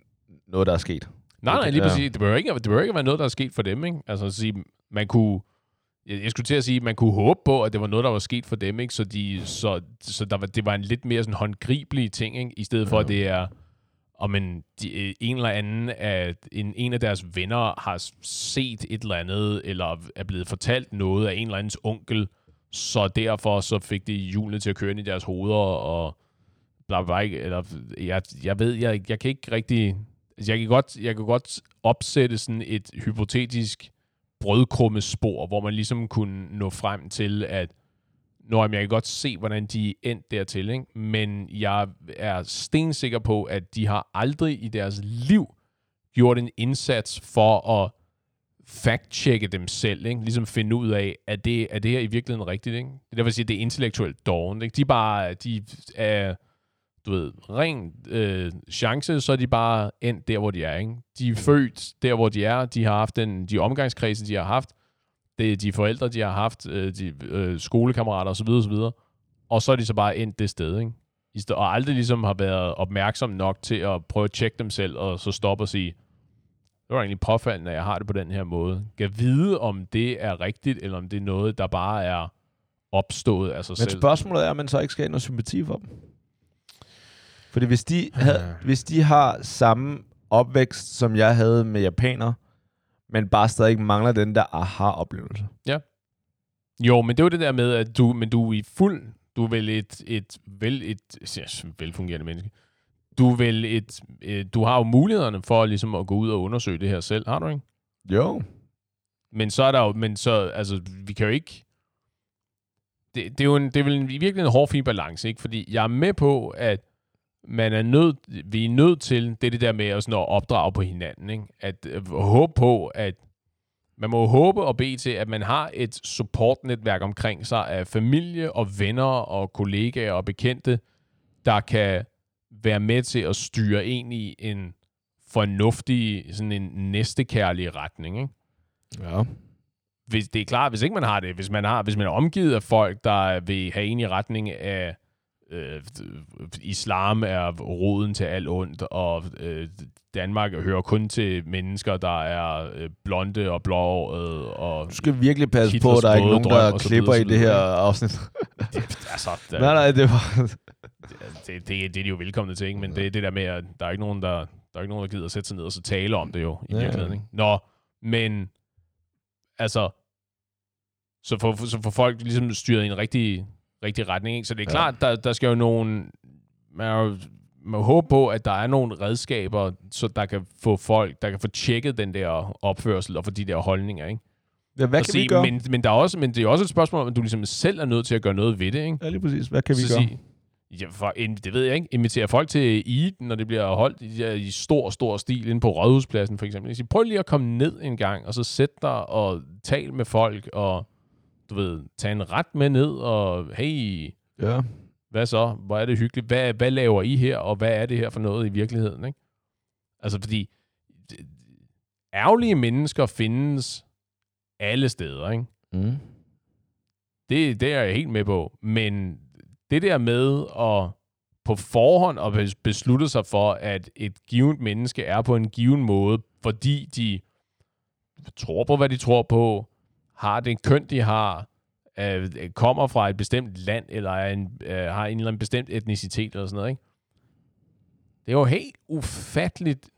[SPEAKER 2] noget, der er sket.
[SPEAKER 1] Nej, nej, lige præcis. Det behøver, ikke, det behøver ikke være noget, der er sket for dem, ikke? Altså at sige, man kunne... Jeg jeg skulle til at sige, at man kunne håbe på, at det var noget, der var sket for dem, ikke? Så, de, så, så der var, det var en lidt mere sådan håndgribelig ting, ikke? I stedet for,
[SPEAKER 2] Ja.
[SPEAKER 1] at det er, om en, de, øh, en eller anden af, en, en af deres venner har set et eller andet, eller er blevet fortalt noget af en eller andens onkel, så derfor så fik de julene til at køre ind i deres hoveder, og bla bla, ikke? eller jeg, jeg ved, jeg, jeg kan ikke rigtig, altså, jeg kan godt, jeg kan godt opsætte sådan et hypotetisk brødkrummespor, hvor man ligesom kunne nå frem til, at Nå, jamen, jeg kan godt se, hvordan de er endt dertil, ikke? men jeg er stensikker på, at de har aldrig i deres liv gjort en indsats for at fact-checke dem selv, ikke? ligesom finde ud af, at det, er det her i virkeligheden rigtigt. Ikke? Det er derfor, jeg siger, at det er intellektuelt dårligt. Ikke? De er bare, de er, du ved, ren øh, chance, så er de bare endt der, hvor de er. Ikke? De er født der, hvor de er. De har haft den, de omgangskredse, de har haft. Det er de forældre, de har haft, øh, de øh, skolekammerater osv. osv. Og så er de så bare endt det sted. Ikke? I sted, og aldrig ligesom har været opmærksom nok til at prøve at tjekke dem selv, og så stoppe og sige, det var egentlig påfaldende, at jeg har det på den her måde. Kan vide, om det er rigtigt, eller om det er noget, der bare er opstået af sig
[SPEAKER 2] Men
[SPEAKER 1] selv.
[SPEAKER 2] spørgsmålet er, om man så ikke skal have noget sympati for dem. Fordi hvis de, havde, hvis de har samme opvækst, som jeg havde med japaner, men bare stadig mangler den der aha-oplevelse.
[SPEAKER 1] Jo, men det er jo det der med, at du, men du er i fuld, du er vel et, et, vel et ja, velfungerende menneske. Du er vel et, øh, du har jo mulighederne for ligesom at gå ud og undersøge det her selv, har du ikke?
[SPEAKER 2] Jo.
[SPEAKER 1] Men så er der jo, men så, altså, vi kan jo ikke, det, det er jo en, det er vel en, virkelig en hård fin balance, ikke? Fordi jeg er med på, at man er nødt, vi er nødt til, det er det der med at, sådan at opdrage på hinanden, ikke? At øh, håbe på, at man må håbe og bede til, at man har et supportnetværk omkring sig af familie og venner og kollegaer og bekendte, der kan være med til at styre en i en fornuftig, sådan en næstekærlig retning, ikke?
[SPEAKER 2] Ja.
[SPEAKER 1] hvis det er klart, hvis ikke man har det, hvis man, har, hvis man er omgivet af folk, der vil have en i retning af øh, islam er roden til alt ondt, og øh, Danmark hører kun til mennesker, der er øh, blonde og blåårede, og
[SPEAKER 2] Du skal virkelig passe
[SPEAKER 1] Hitlers
[SPEAKER 2] på, at der er ikke nogen, der klipper i det her afsnit.
[SPEAKER 1] altså, der,
[SPEAKER 2] nej, nej, det var...
[SPEAKER 1] det, det, det, er de jo velkomne til, ikke? men det er det der med, at der er ikke nogen, der, der, er ikke nogen, der gider at sætte sig ned og så tale om det jo, i
[SPEAKER 2] Ja.
[SPEAKER 1] virkeligheden. Ikke? Nå, men altså, så får, så får folk ligesom styret i en rigtig, rigtig retning. Ikke? Så det er
[SPEAKER 2] Ja.
[SPEAKER 1] klart, der, der skal jo nogen, man jo, man håber på, at der er nogle redskaber, så der kan få folk, der kan få tjekket den der opførsel og for de der holdninger, ikke?
[SPEAKER 2] Ja, hvad
[SPEAKER 1] Og
[SPEAKER 2] kan
[SPEAKER 1] sige,
[SPEAKER 2] vi gøre?
[SPEAKER 1] Men, men, der er også, men det er også et spørgsmål om, at du ligesom selv er nødt til at gøre noget ved det, ikke?
[SPEAKER 2] Ja, lige præcis. Hvad kan vi
[SPEAKER 1] så
[SPEAKER 2] gøre?
[SPEAKER 1] sige, ja, for, det ved jeg ikke, invitere folk til Eid, når det bliver holdt i, i stor, stor stil inde på Rådhuspladsen for eksempel. Sige, prøv lige at komme ned en gang, og så sæt dig og tal med folk, og du ved, tage en ret med ned, og hey,
[SPEAKER 2] Ja.
[SPEAKER 1] hvad så? Hvor er det hyggeligt? Hvad, hvad laver I her, og hvad er det her for noget i virkeligheden? Ikke? Altså, fordi ærgerlige mennesker findes alle steder, ikke?
[SPEAKER 2] Mm.
[SPEAKER 1] Det, det er jeg helt med på. Men det der med at på forhånd at bes- beslutte sig for, at et givet menneske er på en given måde, fordi de tror på, hvad de tror på, har det køn, de har, øh, kommer fra et bestemt land, eller er en, øh, har en eller anden bestemt etnicitet, eller sådan noget, ikke? Det er jo helt ufatteligt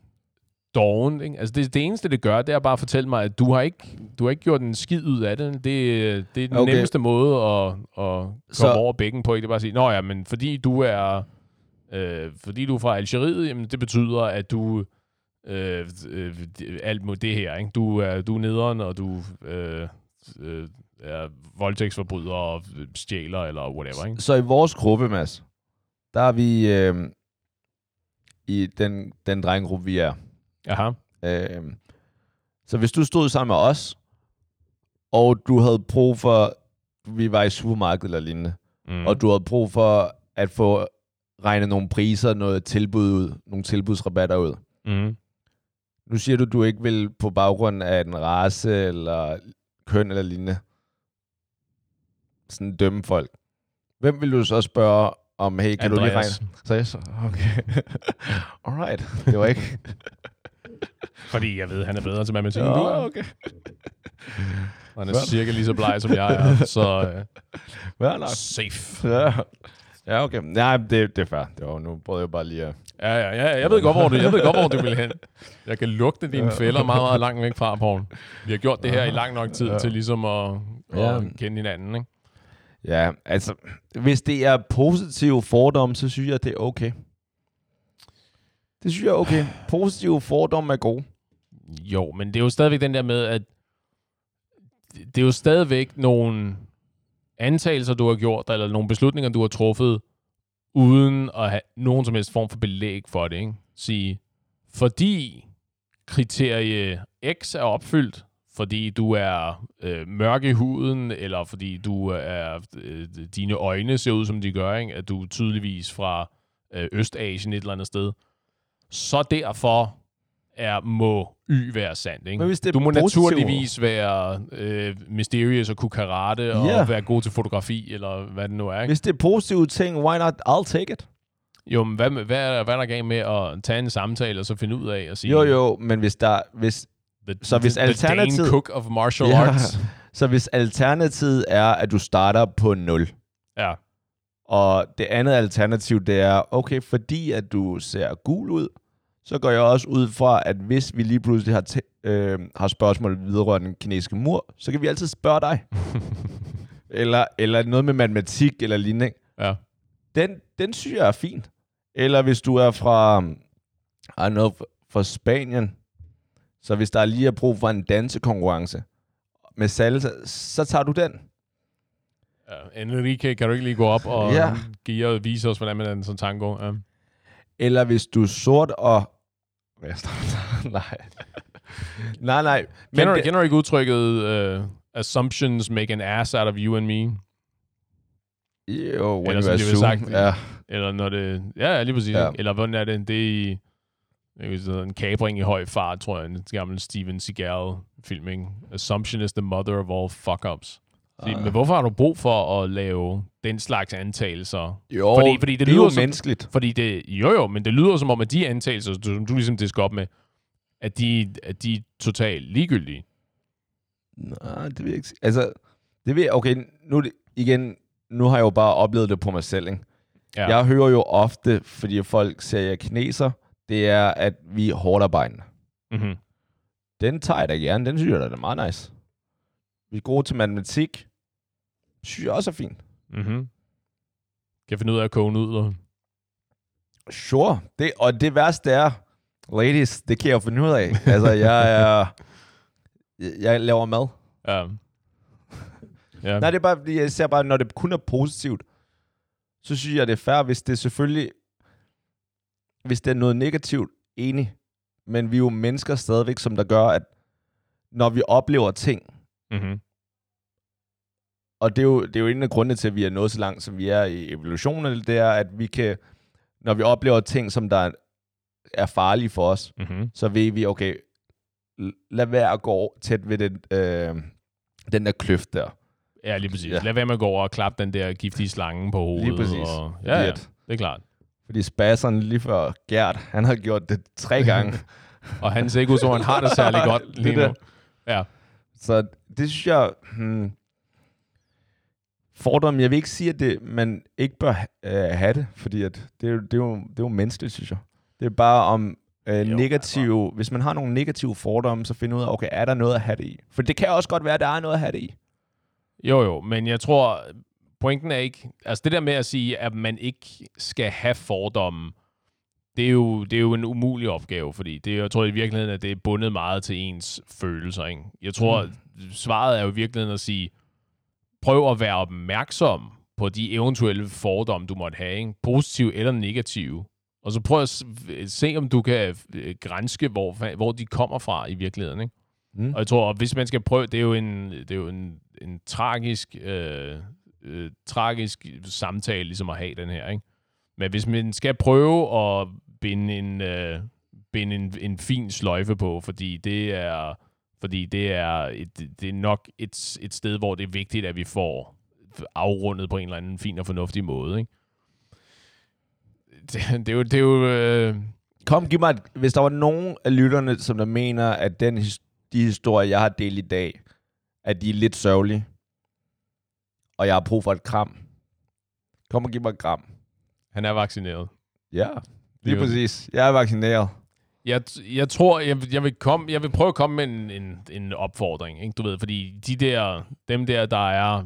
[SPEAKER 1] dovent, ikke? Altså, det, det eneste, det gør, det er bare at fortælle mig, at du har ikke, du har ikke gjort en skid ud af det. Det, det er den
[SPEAKER 2] Okay.
[SPEAKER 1] nemmeste måde at, at komme
[SPEAKER 2] så...
[SPEAKER 1] over bækken på, ikke? Det er bare at sige, nå ja, men fordi du er, øh, fordi du er fra Algeriet, jamen det betyder, at du øh, øh, alt mod det her, ikke? Du er, du er nederen, og du øh, øh, er voldtægtsforbryder og stjæler, eller whatever, ikke?
[SPEAKER 2] Så i vores gruppe, Mads, der er vi øh, i den, den drengegruppe, vi er.
[SPEAKER 1] Aha.
[SPEAKER 2] Øh, så hvis du stod sammen med os, og du havde brug for, vi var i supermarkedet eller lignende,
[SPEAKER 1] mm.
[SPEAKER 2] og du havde brug for at få regnet nogle priser, noget tilbud ud, nogle tilbudsrabatter ud.
[SPEAKER 1] mm.
[SPEAKER 2] Nu siger du, du ikke vil på baggrund af en race eller køn eller lignende sådan dømme folk. Hvem vil du så spørge om, hey, kan du lige regne?
[SPEAKER 1] Andreas.
[SPEAKER 2] Så jeg så, okay. Alright, det var ikke...
[SPEAKER 1] Fordi jeg ved, at han er bedre til matematik, end du er.
[SPEAKER 2] okay.
[SPEAKER 1] Og han er cirka lige så bleg, som jeg er. Så øh,
[SPEAKER 2] Fair nok.
[SPEAKER 1] safe.
[SPEAKER 2] Ja. Ja, okay. Nej, det, det er fair. Det var, nu prøvede jeg bare lige at...
[SPEAKER 1] Ja, ja, ja, jeg ved godt, hvor du, jeg ved godt, hvor du vil hen. Jeg kan lugte dine fælder meget, meget langt væk fra, Poul. Vi har gjort det her i lang nok tid
[SPEAKER 2] Ja.
[SPEAKER 1] til ligesom at, at
[SPEAKER 2] Ja.
[SPEAKER 1] kende hinanden, ikke?
[SPEAKER 2] Ja, altså, hvis det er positive fordomme, så synes jeg, det er okay. Det synes jeg er okay. Positive fordomme er gode.
[SPEAKER 1] Jo, men det er jo stadigvæk den der med, at det er jo stadigvæk nogle antagelser, du har gjort, eller nogle beslutninger, du har truffet, uden at have nogen som helst form for belæg for det. Ikke? Sige, fordi kriterie X er opfyldt, fordi du er øh, mørk i huden, eller fordi du er øh, dine øjne ser ud, som de gør, ikke? at du er tydeligvis fra øh, Østasien et eller andet sted, så derfor er må Y være sandt. Ikke?
[SPEAKER 2] Men hvis det
[SPEAKER 1] du må naturligvis være øh, mysterious og kunne karate og
[SPEAKER 2] Ja.
[SPEAKER 1] være god til fotografi, eller hvad det nu er. Ikke?
[SPEAKER 2] Hvis det er positive ting, why not? I'll take it.
[SPEAKER 1] Jo, men hvad, hvad, er, hvad er der galt med at tage en samtale og så finde ud af at sige...
[SPEAKER 2] Jo, jo, men hvis der... Hvis,
[SPEAKER 1] The,
[SPEAKER 2] Så hvis
[SPEAKER 1] the, the Dane Cook of martial
[SPEAKER 2] Ja.
[SPEAKER 1] arts.
[SPEAKER 2] så hvis alternativet er, at du starter på 0,
[SPEAKER 1] Ja.
[SPEAKER 2] og det andet alternativ, det er, okay, fordi at du ser gul ud, så går jeg også ud fra, at hvis vi lige pludselig har, øh, har spørgsmål vedrørende den kinesiske mur, så kan vi altid spørge dig. eller, eller noget med matematik eller lignende.
[SPEAKER 1] ja.
[SPEAKER 2] Den, den synes jeg er fin. Eller hvis du er fra, I know, fra Spanien, så hvis der lige er brug for en dansekonkurrence med salsa, så tager du den.
[SPEAKER 1] ja. Enrique, kan du ikke lige gå op og
[SPEAKER 2] Ja.
[SPEAKER 1] give og vise os, hvordan man er en sådan tango? Ja.
[SPEAKER 2] Eller hvis du er sort og... Der? nej. nej, nej. Men
[SPEAKER 1] Kender,
[SPEAKER 2] det,
[SPEAKER 1] kender du ikke udtrykket uh, assumptions make an ass out of you and me?
[SPEAKER 2] jo, when
[SPEAKER 1] Eller
[SPEAKER 2] you assume.
[SPEAKER 1] sagt,
[SPEAKER 2] ja.
[SPEAKER 1] Eller når det... Ja, lige præcis.
[SPEAKER 2] Ja.
[SPEAKER 1] Ikke? Eller hvordan er det? Det er i... Jeg sige, en kabring i høj fart, tror jeg. En gammel Steven Seagal-film, ikke? Assumption is the mother of all fuck-ups.
[SPEAKER 2] Ah.
[SPEAKER 1] Men hvorfor har du brug for at lave den slags antagelser?
[SPEAKER 2] Jo,
[SPEAKER 1] Fordi- fordi det
[SPEAKER 2] det er
[SPEAKER 1] lyder
[SPEAKER 2] jo
[SPEAKER 1] som-
[SPEAKER 2] menneskeligt.
[SPEAKER 1] Fordi det... Jo jo, men det lyder som om, at de antagelser, du- som du ligesom disker op med, at de, at de er totalt ligegyldige.
[SPEAKER 2] Nej, det vil jeg ikke sige. Altså, det vil jeg, okay, nu er igen, nu har jeg jo bare oplevet det på mig selv, ikke?
[SPEAKER 1] Ja.
[SPEAKER 2] Jeg hører jo ofte, fordi folk siger, at jeg er kineser, det er, at vi er hårdt arbejdende.
[SPEAKER 1] Mm-hmm.
[SPEAKER 2] Den tager jeg da gerne, den synes jeg da er meget nice. Vi er gode til matematik, synes jeg også er fint.
[SPEAKER 1] Mm-hmm. Kan finde ud af at koge nudler.
[SPEAKER 2] Sure. Det, og det værste er, ladies, det kan jeg jo finde ud af. altså, jeg er... Jeg laver mad.
[SPEAKER 1] Ja. ja.
[SPEAKER 2] Nej, det er bare, fordi jeg ser bare, når det kun er positivt, så synes jeg, det er fair, hvis det selvfølgelig... Hvis det er noget negativt, enig. Men vi er jo mennesker stadigvæk, som der gør, at når vi oplever ting,
[SPEAKER 1] Mm-hmm.
[SPEAKER 2] Og det er, jo, det er jo en af grundene til, at vi er nået så langt, som vi er i evolutionen, det er, at vi kan, når vi oplever ting, som der er farlige for os,
[SPEAKER 1] Mm-hmm.
[SPEAKER 2] så ved vi, okay, lad være at gå tæt ved den, øh, den der kløft der.
[SPEAKER 1] Ja, lige præcis.
[SPEAKER 2] Ja.
[SPEAKER 1] Lad være med at gå over og klappe den der giftige slange på hovedet.
[SPEAKER 2] Lige præcis.
[SPEAKER 1] Og, ja, ja, det er klart.
[SPEAKER 2] Fordi spasseren lige før Gert, han har gjort det tre gange.
[SPEAKER 1] Og han ser ikke ud som, om han har det særlig godt lige
[SPEAKER 2] Det
[SPEAKER 1] nu. Ja.
[SPEAKER 2] så det synes jeg... Hmm, fordom, jeg vil ikke sige, at det, man ikke bør øh, have det, fordi at det, er, det, er jo, det er jo menneskeligt, synes jeg. Det er bare om øh,
[SPEAKER 1] Jo,
[SPEAKER 2] negative... Hvis man har nogle negative fordomme, så find ud af, okay, er der noget at have det i? For det kan også godt være, at der er noget at have det i.
[SPEAKER 1] Jo, jo, men jeg tror, pointen er ikke... Altså det der med at sige, at man ikke skal have fordomme, det er jo, det er jo en umulig opgave, fordi det, jeg tror i virkeligheden, at det er bundet meget til ens følelser. Ikke? Jeg tror, mm. svaret er jo i virkeligheden at sige, prøv at være opmærksom på de eventuelle fordomme, du måtte have, ikke? positive eller negative. Og så prøv at se, om du kan øh, grænske, hvor, hvor de kommer fra i virkeligheden. Ikke?
[SPEAKER 2] Mm.
[SPEAKER 1] Og jeg tror, at hvis man skal prøve, det er jo en, det er jo en, en tragisk, øh, øh, tragisk samtale, ligesom at have den her, ikke? Men hvis man skal prøve at binde en, øh, binde en, en fin sløjfe på, fordi det er, fordi det er, et, det er nok et, et sted, hvor det er vigtigt, at vi får afrundet på en eller anden fin og fornuftig måde, ikke? Det, det er jo, det er jo øh,
[SPEAKER 2] Kom, giv mig et, hvis der var nogen af lytterne, som der mener, at den, de historier, jeg har delt i dag, at de er lidt sørgelige, og jeg har brug for et kram. Kom og giv mig et kram.
[SPEAKER 1] han er vaccineret.
[SPEAKER 2] Ja, lige
[SPEAKER 1] Det er-
[SPEAKER 2] præcis. Jeg er vaccineret.
[SPEAKER 1] Jeg, jeg tror, jeg, jeg, vil komme, jeg vil prøve at komme med en, en, en opfordring, ikke? Du ved, fordi de der, dem der, der er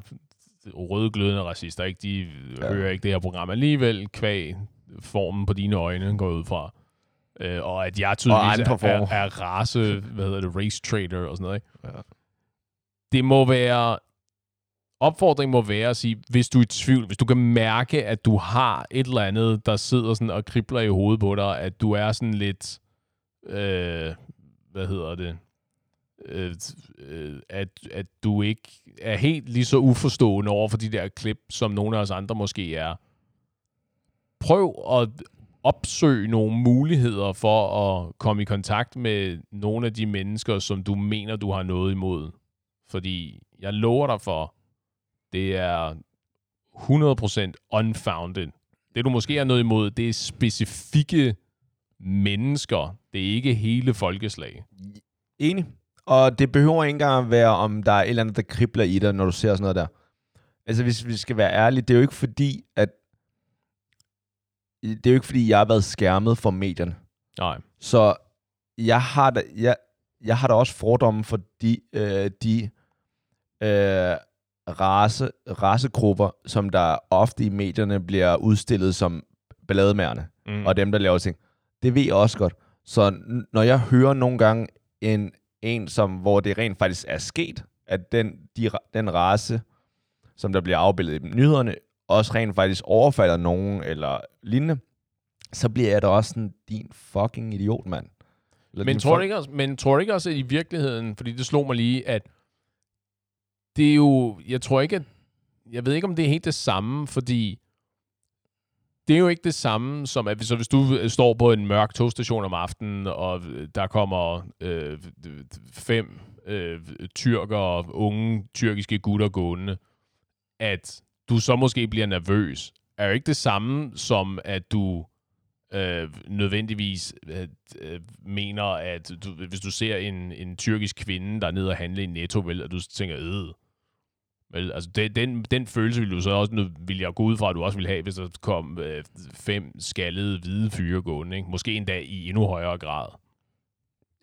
[SPEAKER 1] rødglødende racister, ikke? de
[SPEAKER 2] Ja.
[SPEAKER 1] hører ikke det her program alligevel, kvæg formen på dine øjne går ud fra. Øh, og at jeg tydeligvis er, er, er race, hvad hedder det, race trader og sådan noget. Ikke?
[SPEAKER 2] Ja.
[SPEAKER 1] Det må være, opfordringen må være at sige, hvis du er i tvivl, hvis du kan mærke, at du har et eller andet, der sidder sådan og kribler i hovedet på dig, at du er sådan lidt, øh, hvad hedder det, øh, øh, at, at du ikke er helt lige så uforstående over for de der klip, som nogle af os andre måske er. Prøv at opsøge nogle muligheder for at komme i kontakt med nogle af de mennesker, som du mener, du har noget imod. Fordi jeg lover dig for, det er 100% unfounded. Det du måske har noget imod, det er specifikke mennesker. Det er ikke hele folkeslag.
[SPEAKER 2] Enig. Og det behøver ikke engang at være, om der er et eller andet, der kribler i dig, når du ser sådan noget der. Altså, hvis vi skal være ærlige, det er jo ikke fordi, at... Det er jo ikke fordi, jeg har været skærmet for medierne.
[SPEAKER 1] Nej.
[SPEAKER 2] Så jeg har da, jeg, jeg har da også fordomme for de, øh, de øh, race, racegrupper, som der ofte i medierne bliver udstillet som ballademærende,
[SPEAKER 1] Mm.
[SPEAKER 2] og dem, der laver ting. Det ved jeg også godt. Så når jeg hører nogle gange en, en som, hvor det rent faktisk er sket, at den, de, den race, som der bliver afbildet i nyhederne, også rent faktisk overfalder nogen eller lignende, så bliver jeg da også sådan, din fucking idiot, mand. Eller
[SPEAKER 1] Men tror,
[SPEAKER 2] fuck-
[SPEAKER 1] ikke også, men tror du ikke også, at i virkeligheden, fordi det slog mig lige, at det er jo, jeg tror ikke, at, jeg ved ikke, om det er helt det samme, fordi det er jo ikke det samme som, at hvis, så hvis du øh, står på en mørk togstation om aftenen, og øh, der kommer øh, fem øh, tyrker, unge tyrkiske gutter gående, at du så måske bliver nervøs, er jo ikke det samme som, at du øh, nødvendigvis øh, øh, mener, at du, hvis du ser en, en tyrkisk kvinde, der er nede og handle i Netto, vel, at du tænker, øh. Vel, altså det, den, den følelse ville du så også, nu vil jeg gå ud fra, at du også ville have, hvis der kom øh, fem skaldede hvide fyre gående, ikke? Måske endda i endnu højere grad.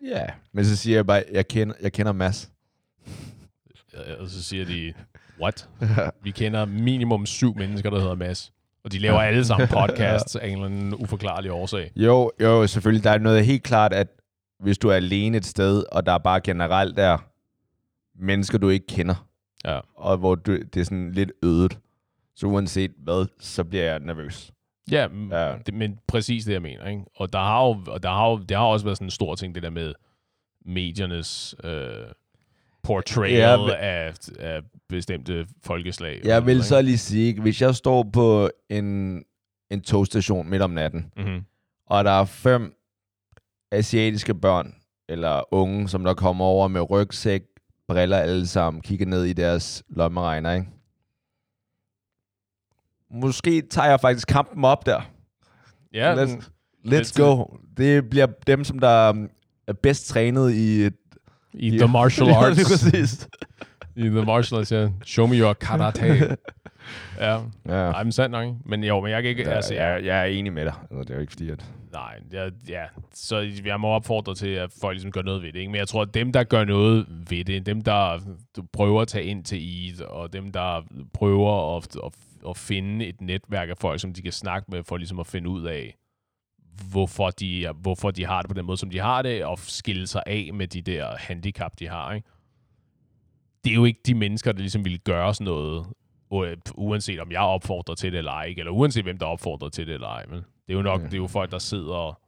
[SPEAKER 2] Ja, men så siger jeg bare, jeg kender, jeg kender Mads.
[SPEAKER 1] Og så siger de, what? Vi kender minimum syv mennesker, der hedder Mads. Og de laver alle sammen podcasts af en eller anden uforklarlig årsag.
[SPEAKER 2] Jo, jo, selvfølgelig. Der er noget helt klart, at hvis du er alene et sted, og der er bare generelt er mennesker, du ikke kender,
[SPEAKER 1] Ja.
[SPEAKER 2] og hvor du, det er sådan lidt ødet, så uanset hvad, så bliver jeg nervøs.
[SPEAKER 1] Ja, ja. Det, men præcis det, jeg mener. Ikke? Og der har jo, og der har jo, det har også været sådan en stor ting, det der med mediernes øh, portrayal
[SPEAKER 2] Ja, men-
[SPEAKER 1] af, af bestemte folkeslag.
[SPEAKER 2] Jeg
[SPEAKER 1] sådan
[SPEAKER 2] vil
[SPEAKER 1] noget,
[SPEAKER 2] så lige sige, hvis jeg står på en, en togstation midt om natten,
[SPEAKER 1] ikke? Mhm.
[SPEAKER 2] og der er fem asiatiske børn, eller unge, som der kommer over med rygsæk, briller alle sammen, kigger ned i deres lommeregner, ikke? Måske tager jeg faktisk kampen op der.
[SPEAKER 1] Ja,
[SPEAKER 2] Let's- Let's go. Det bliver dem, som der um, er bedst trænet i... et-
[SPEAKER 1] i The Martial
[SPEAKER 2] Ja,
[SPEAKER 1] Arts.
[SPEAKER 2] lige præcis.
[SPEAKER 1] I The Martial Arts, ja. Show me your karate. ja,
[SPEAKER 2] Ja.
[SPEAKER 1] Ej, men sandt nok. Men jo, men jeg kan ikke...
[SPEAKER 2] Ja,
[SPEAKER 1] altså,
[SPEAKER 2] jeg, jeg er enig med dig. Altså, det er jo ikke fordi, at...
[SPEAKER 1] Nej, ja, ja, så jeg må opfordre til, at folk ligesom gør noget ved det. Ikke? Men jeg tror, at dem, der gør noget ved det, dem, der prøver at tage ind til EAT, og dem, der prøver at, at, at finde et netværk af folk, som de kan snakke med, for ligesom at finde ud af, hvorfor de, hvorfor de har det på den måde, som de har det, og skille sig af med de der handicap, de har. Ikke? Det er jo ikke de mennesker, der ligesom ville gøre sådan noget, uanset om jeg opfordrer til det eller ej, eller uanset hvem der opfordrer til det eller ej. Men det er jo nok,
[SPEAKER 2] Ja.
[SPEAKER 1] det er jo folk, der sidder,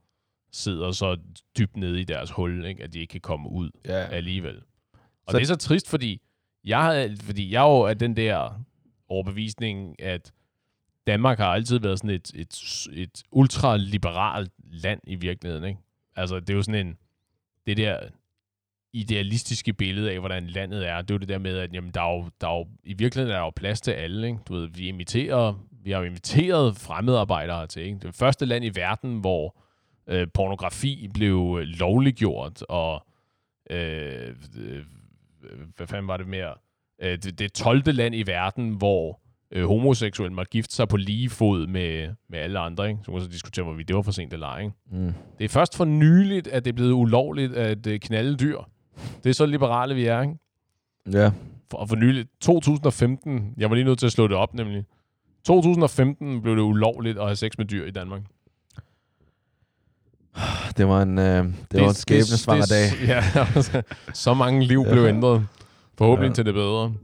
[SPEAKER 1] sidder så dybt nede i deres hul, ikke? at de ikke kan komme ud
[SPEAKER 2] Ja.
[SPEAKER 1] alligevel. Og
[SPEAKER 2] Så-
[SPEAKER 1] det er så trist, fordi jeg, fordi jeg er jo af den der overbevisning, at Danmark har altid været sådan et, et, et ultraliberalt land i virkeligheden. Ikke? Altså, det er jo sådan en, det der idealistiske billede af, hvordan landet er, det er jo det der med, at jamen, der er jo, der er jo, i virkeligheden er der jo plads til alle. Ikke? Du ved, vi imiterer, vi har jo inviteret fremmedarbejdere til. Ikke? Det første land i verden, hvor øh, pornografi blev øh, lovliggjort, og øh, øh, hvad fanden var det mere? Øh, det, det er 12. land i verden, hvor øh, homoseksuelle må gifte sig på lige fod med, med alle andre. Ikke? Så kan så diskutere, hvorvidt det var for sent eller ej. Ikke?
[SPEAKER 2] Mm.
[SPEAKER 1] Det er først for nyligt, at det er blevet ulovligt at øh, knalde dyr. Det er så liberale, vi er, ikke?
[SPEAKER 2] Ja.
[SPEAKER 1] For, og for nyligt, 2015, jeg var lige nødt til at slå det op nemlig. 2015 blev det ulovligt at have sex med dyr i Danmark.
[SPEAKER 2] Det var en, øh, det, det var en skæbnesvanger dag.
[SPEAKER 1] Ja, så mange liv blev ændret. Forhåbentlig
[SPEAKER 2] Ja.
[SPEAKER 1] til det bedre.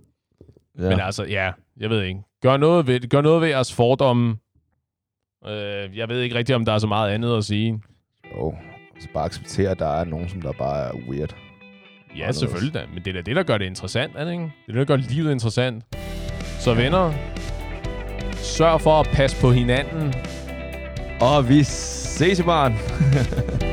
[SPEAKER 1] Ja. Men altså, ja, jeg ved ikke. Gør noget ved, gør noget ved jeres fordomme. Øh, jeg ved ikke rigtigt, om der er så meget andet at sige.
[SPEAKER 2] Jo, så bare acceptere, at der er nogen, som der bare er weird.
[SPEAKER 1] Ja,
[SPEAKER 2] Anderledes.
[SPEAKER 1] selvfølgelig da. Men det er da det, der gør det interessant, er det ikke? Det er det, der gør livet interessant. Så venner, sørg for at passe på hinanden.
[SPEAKER 2] Og vi ses i morgen.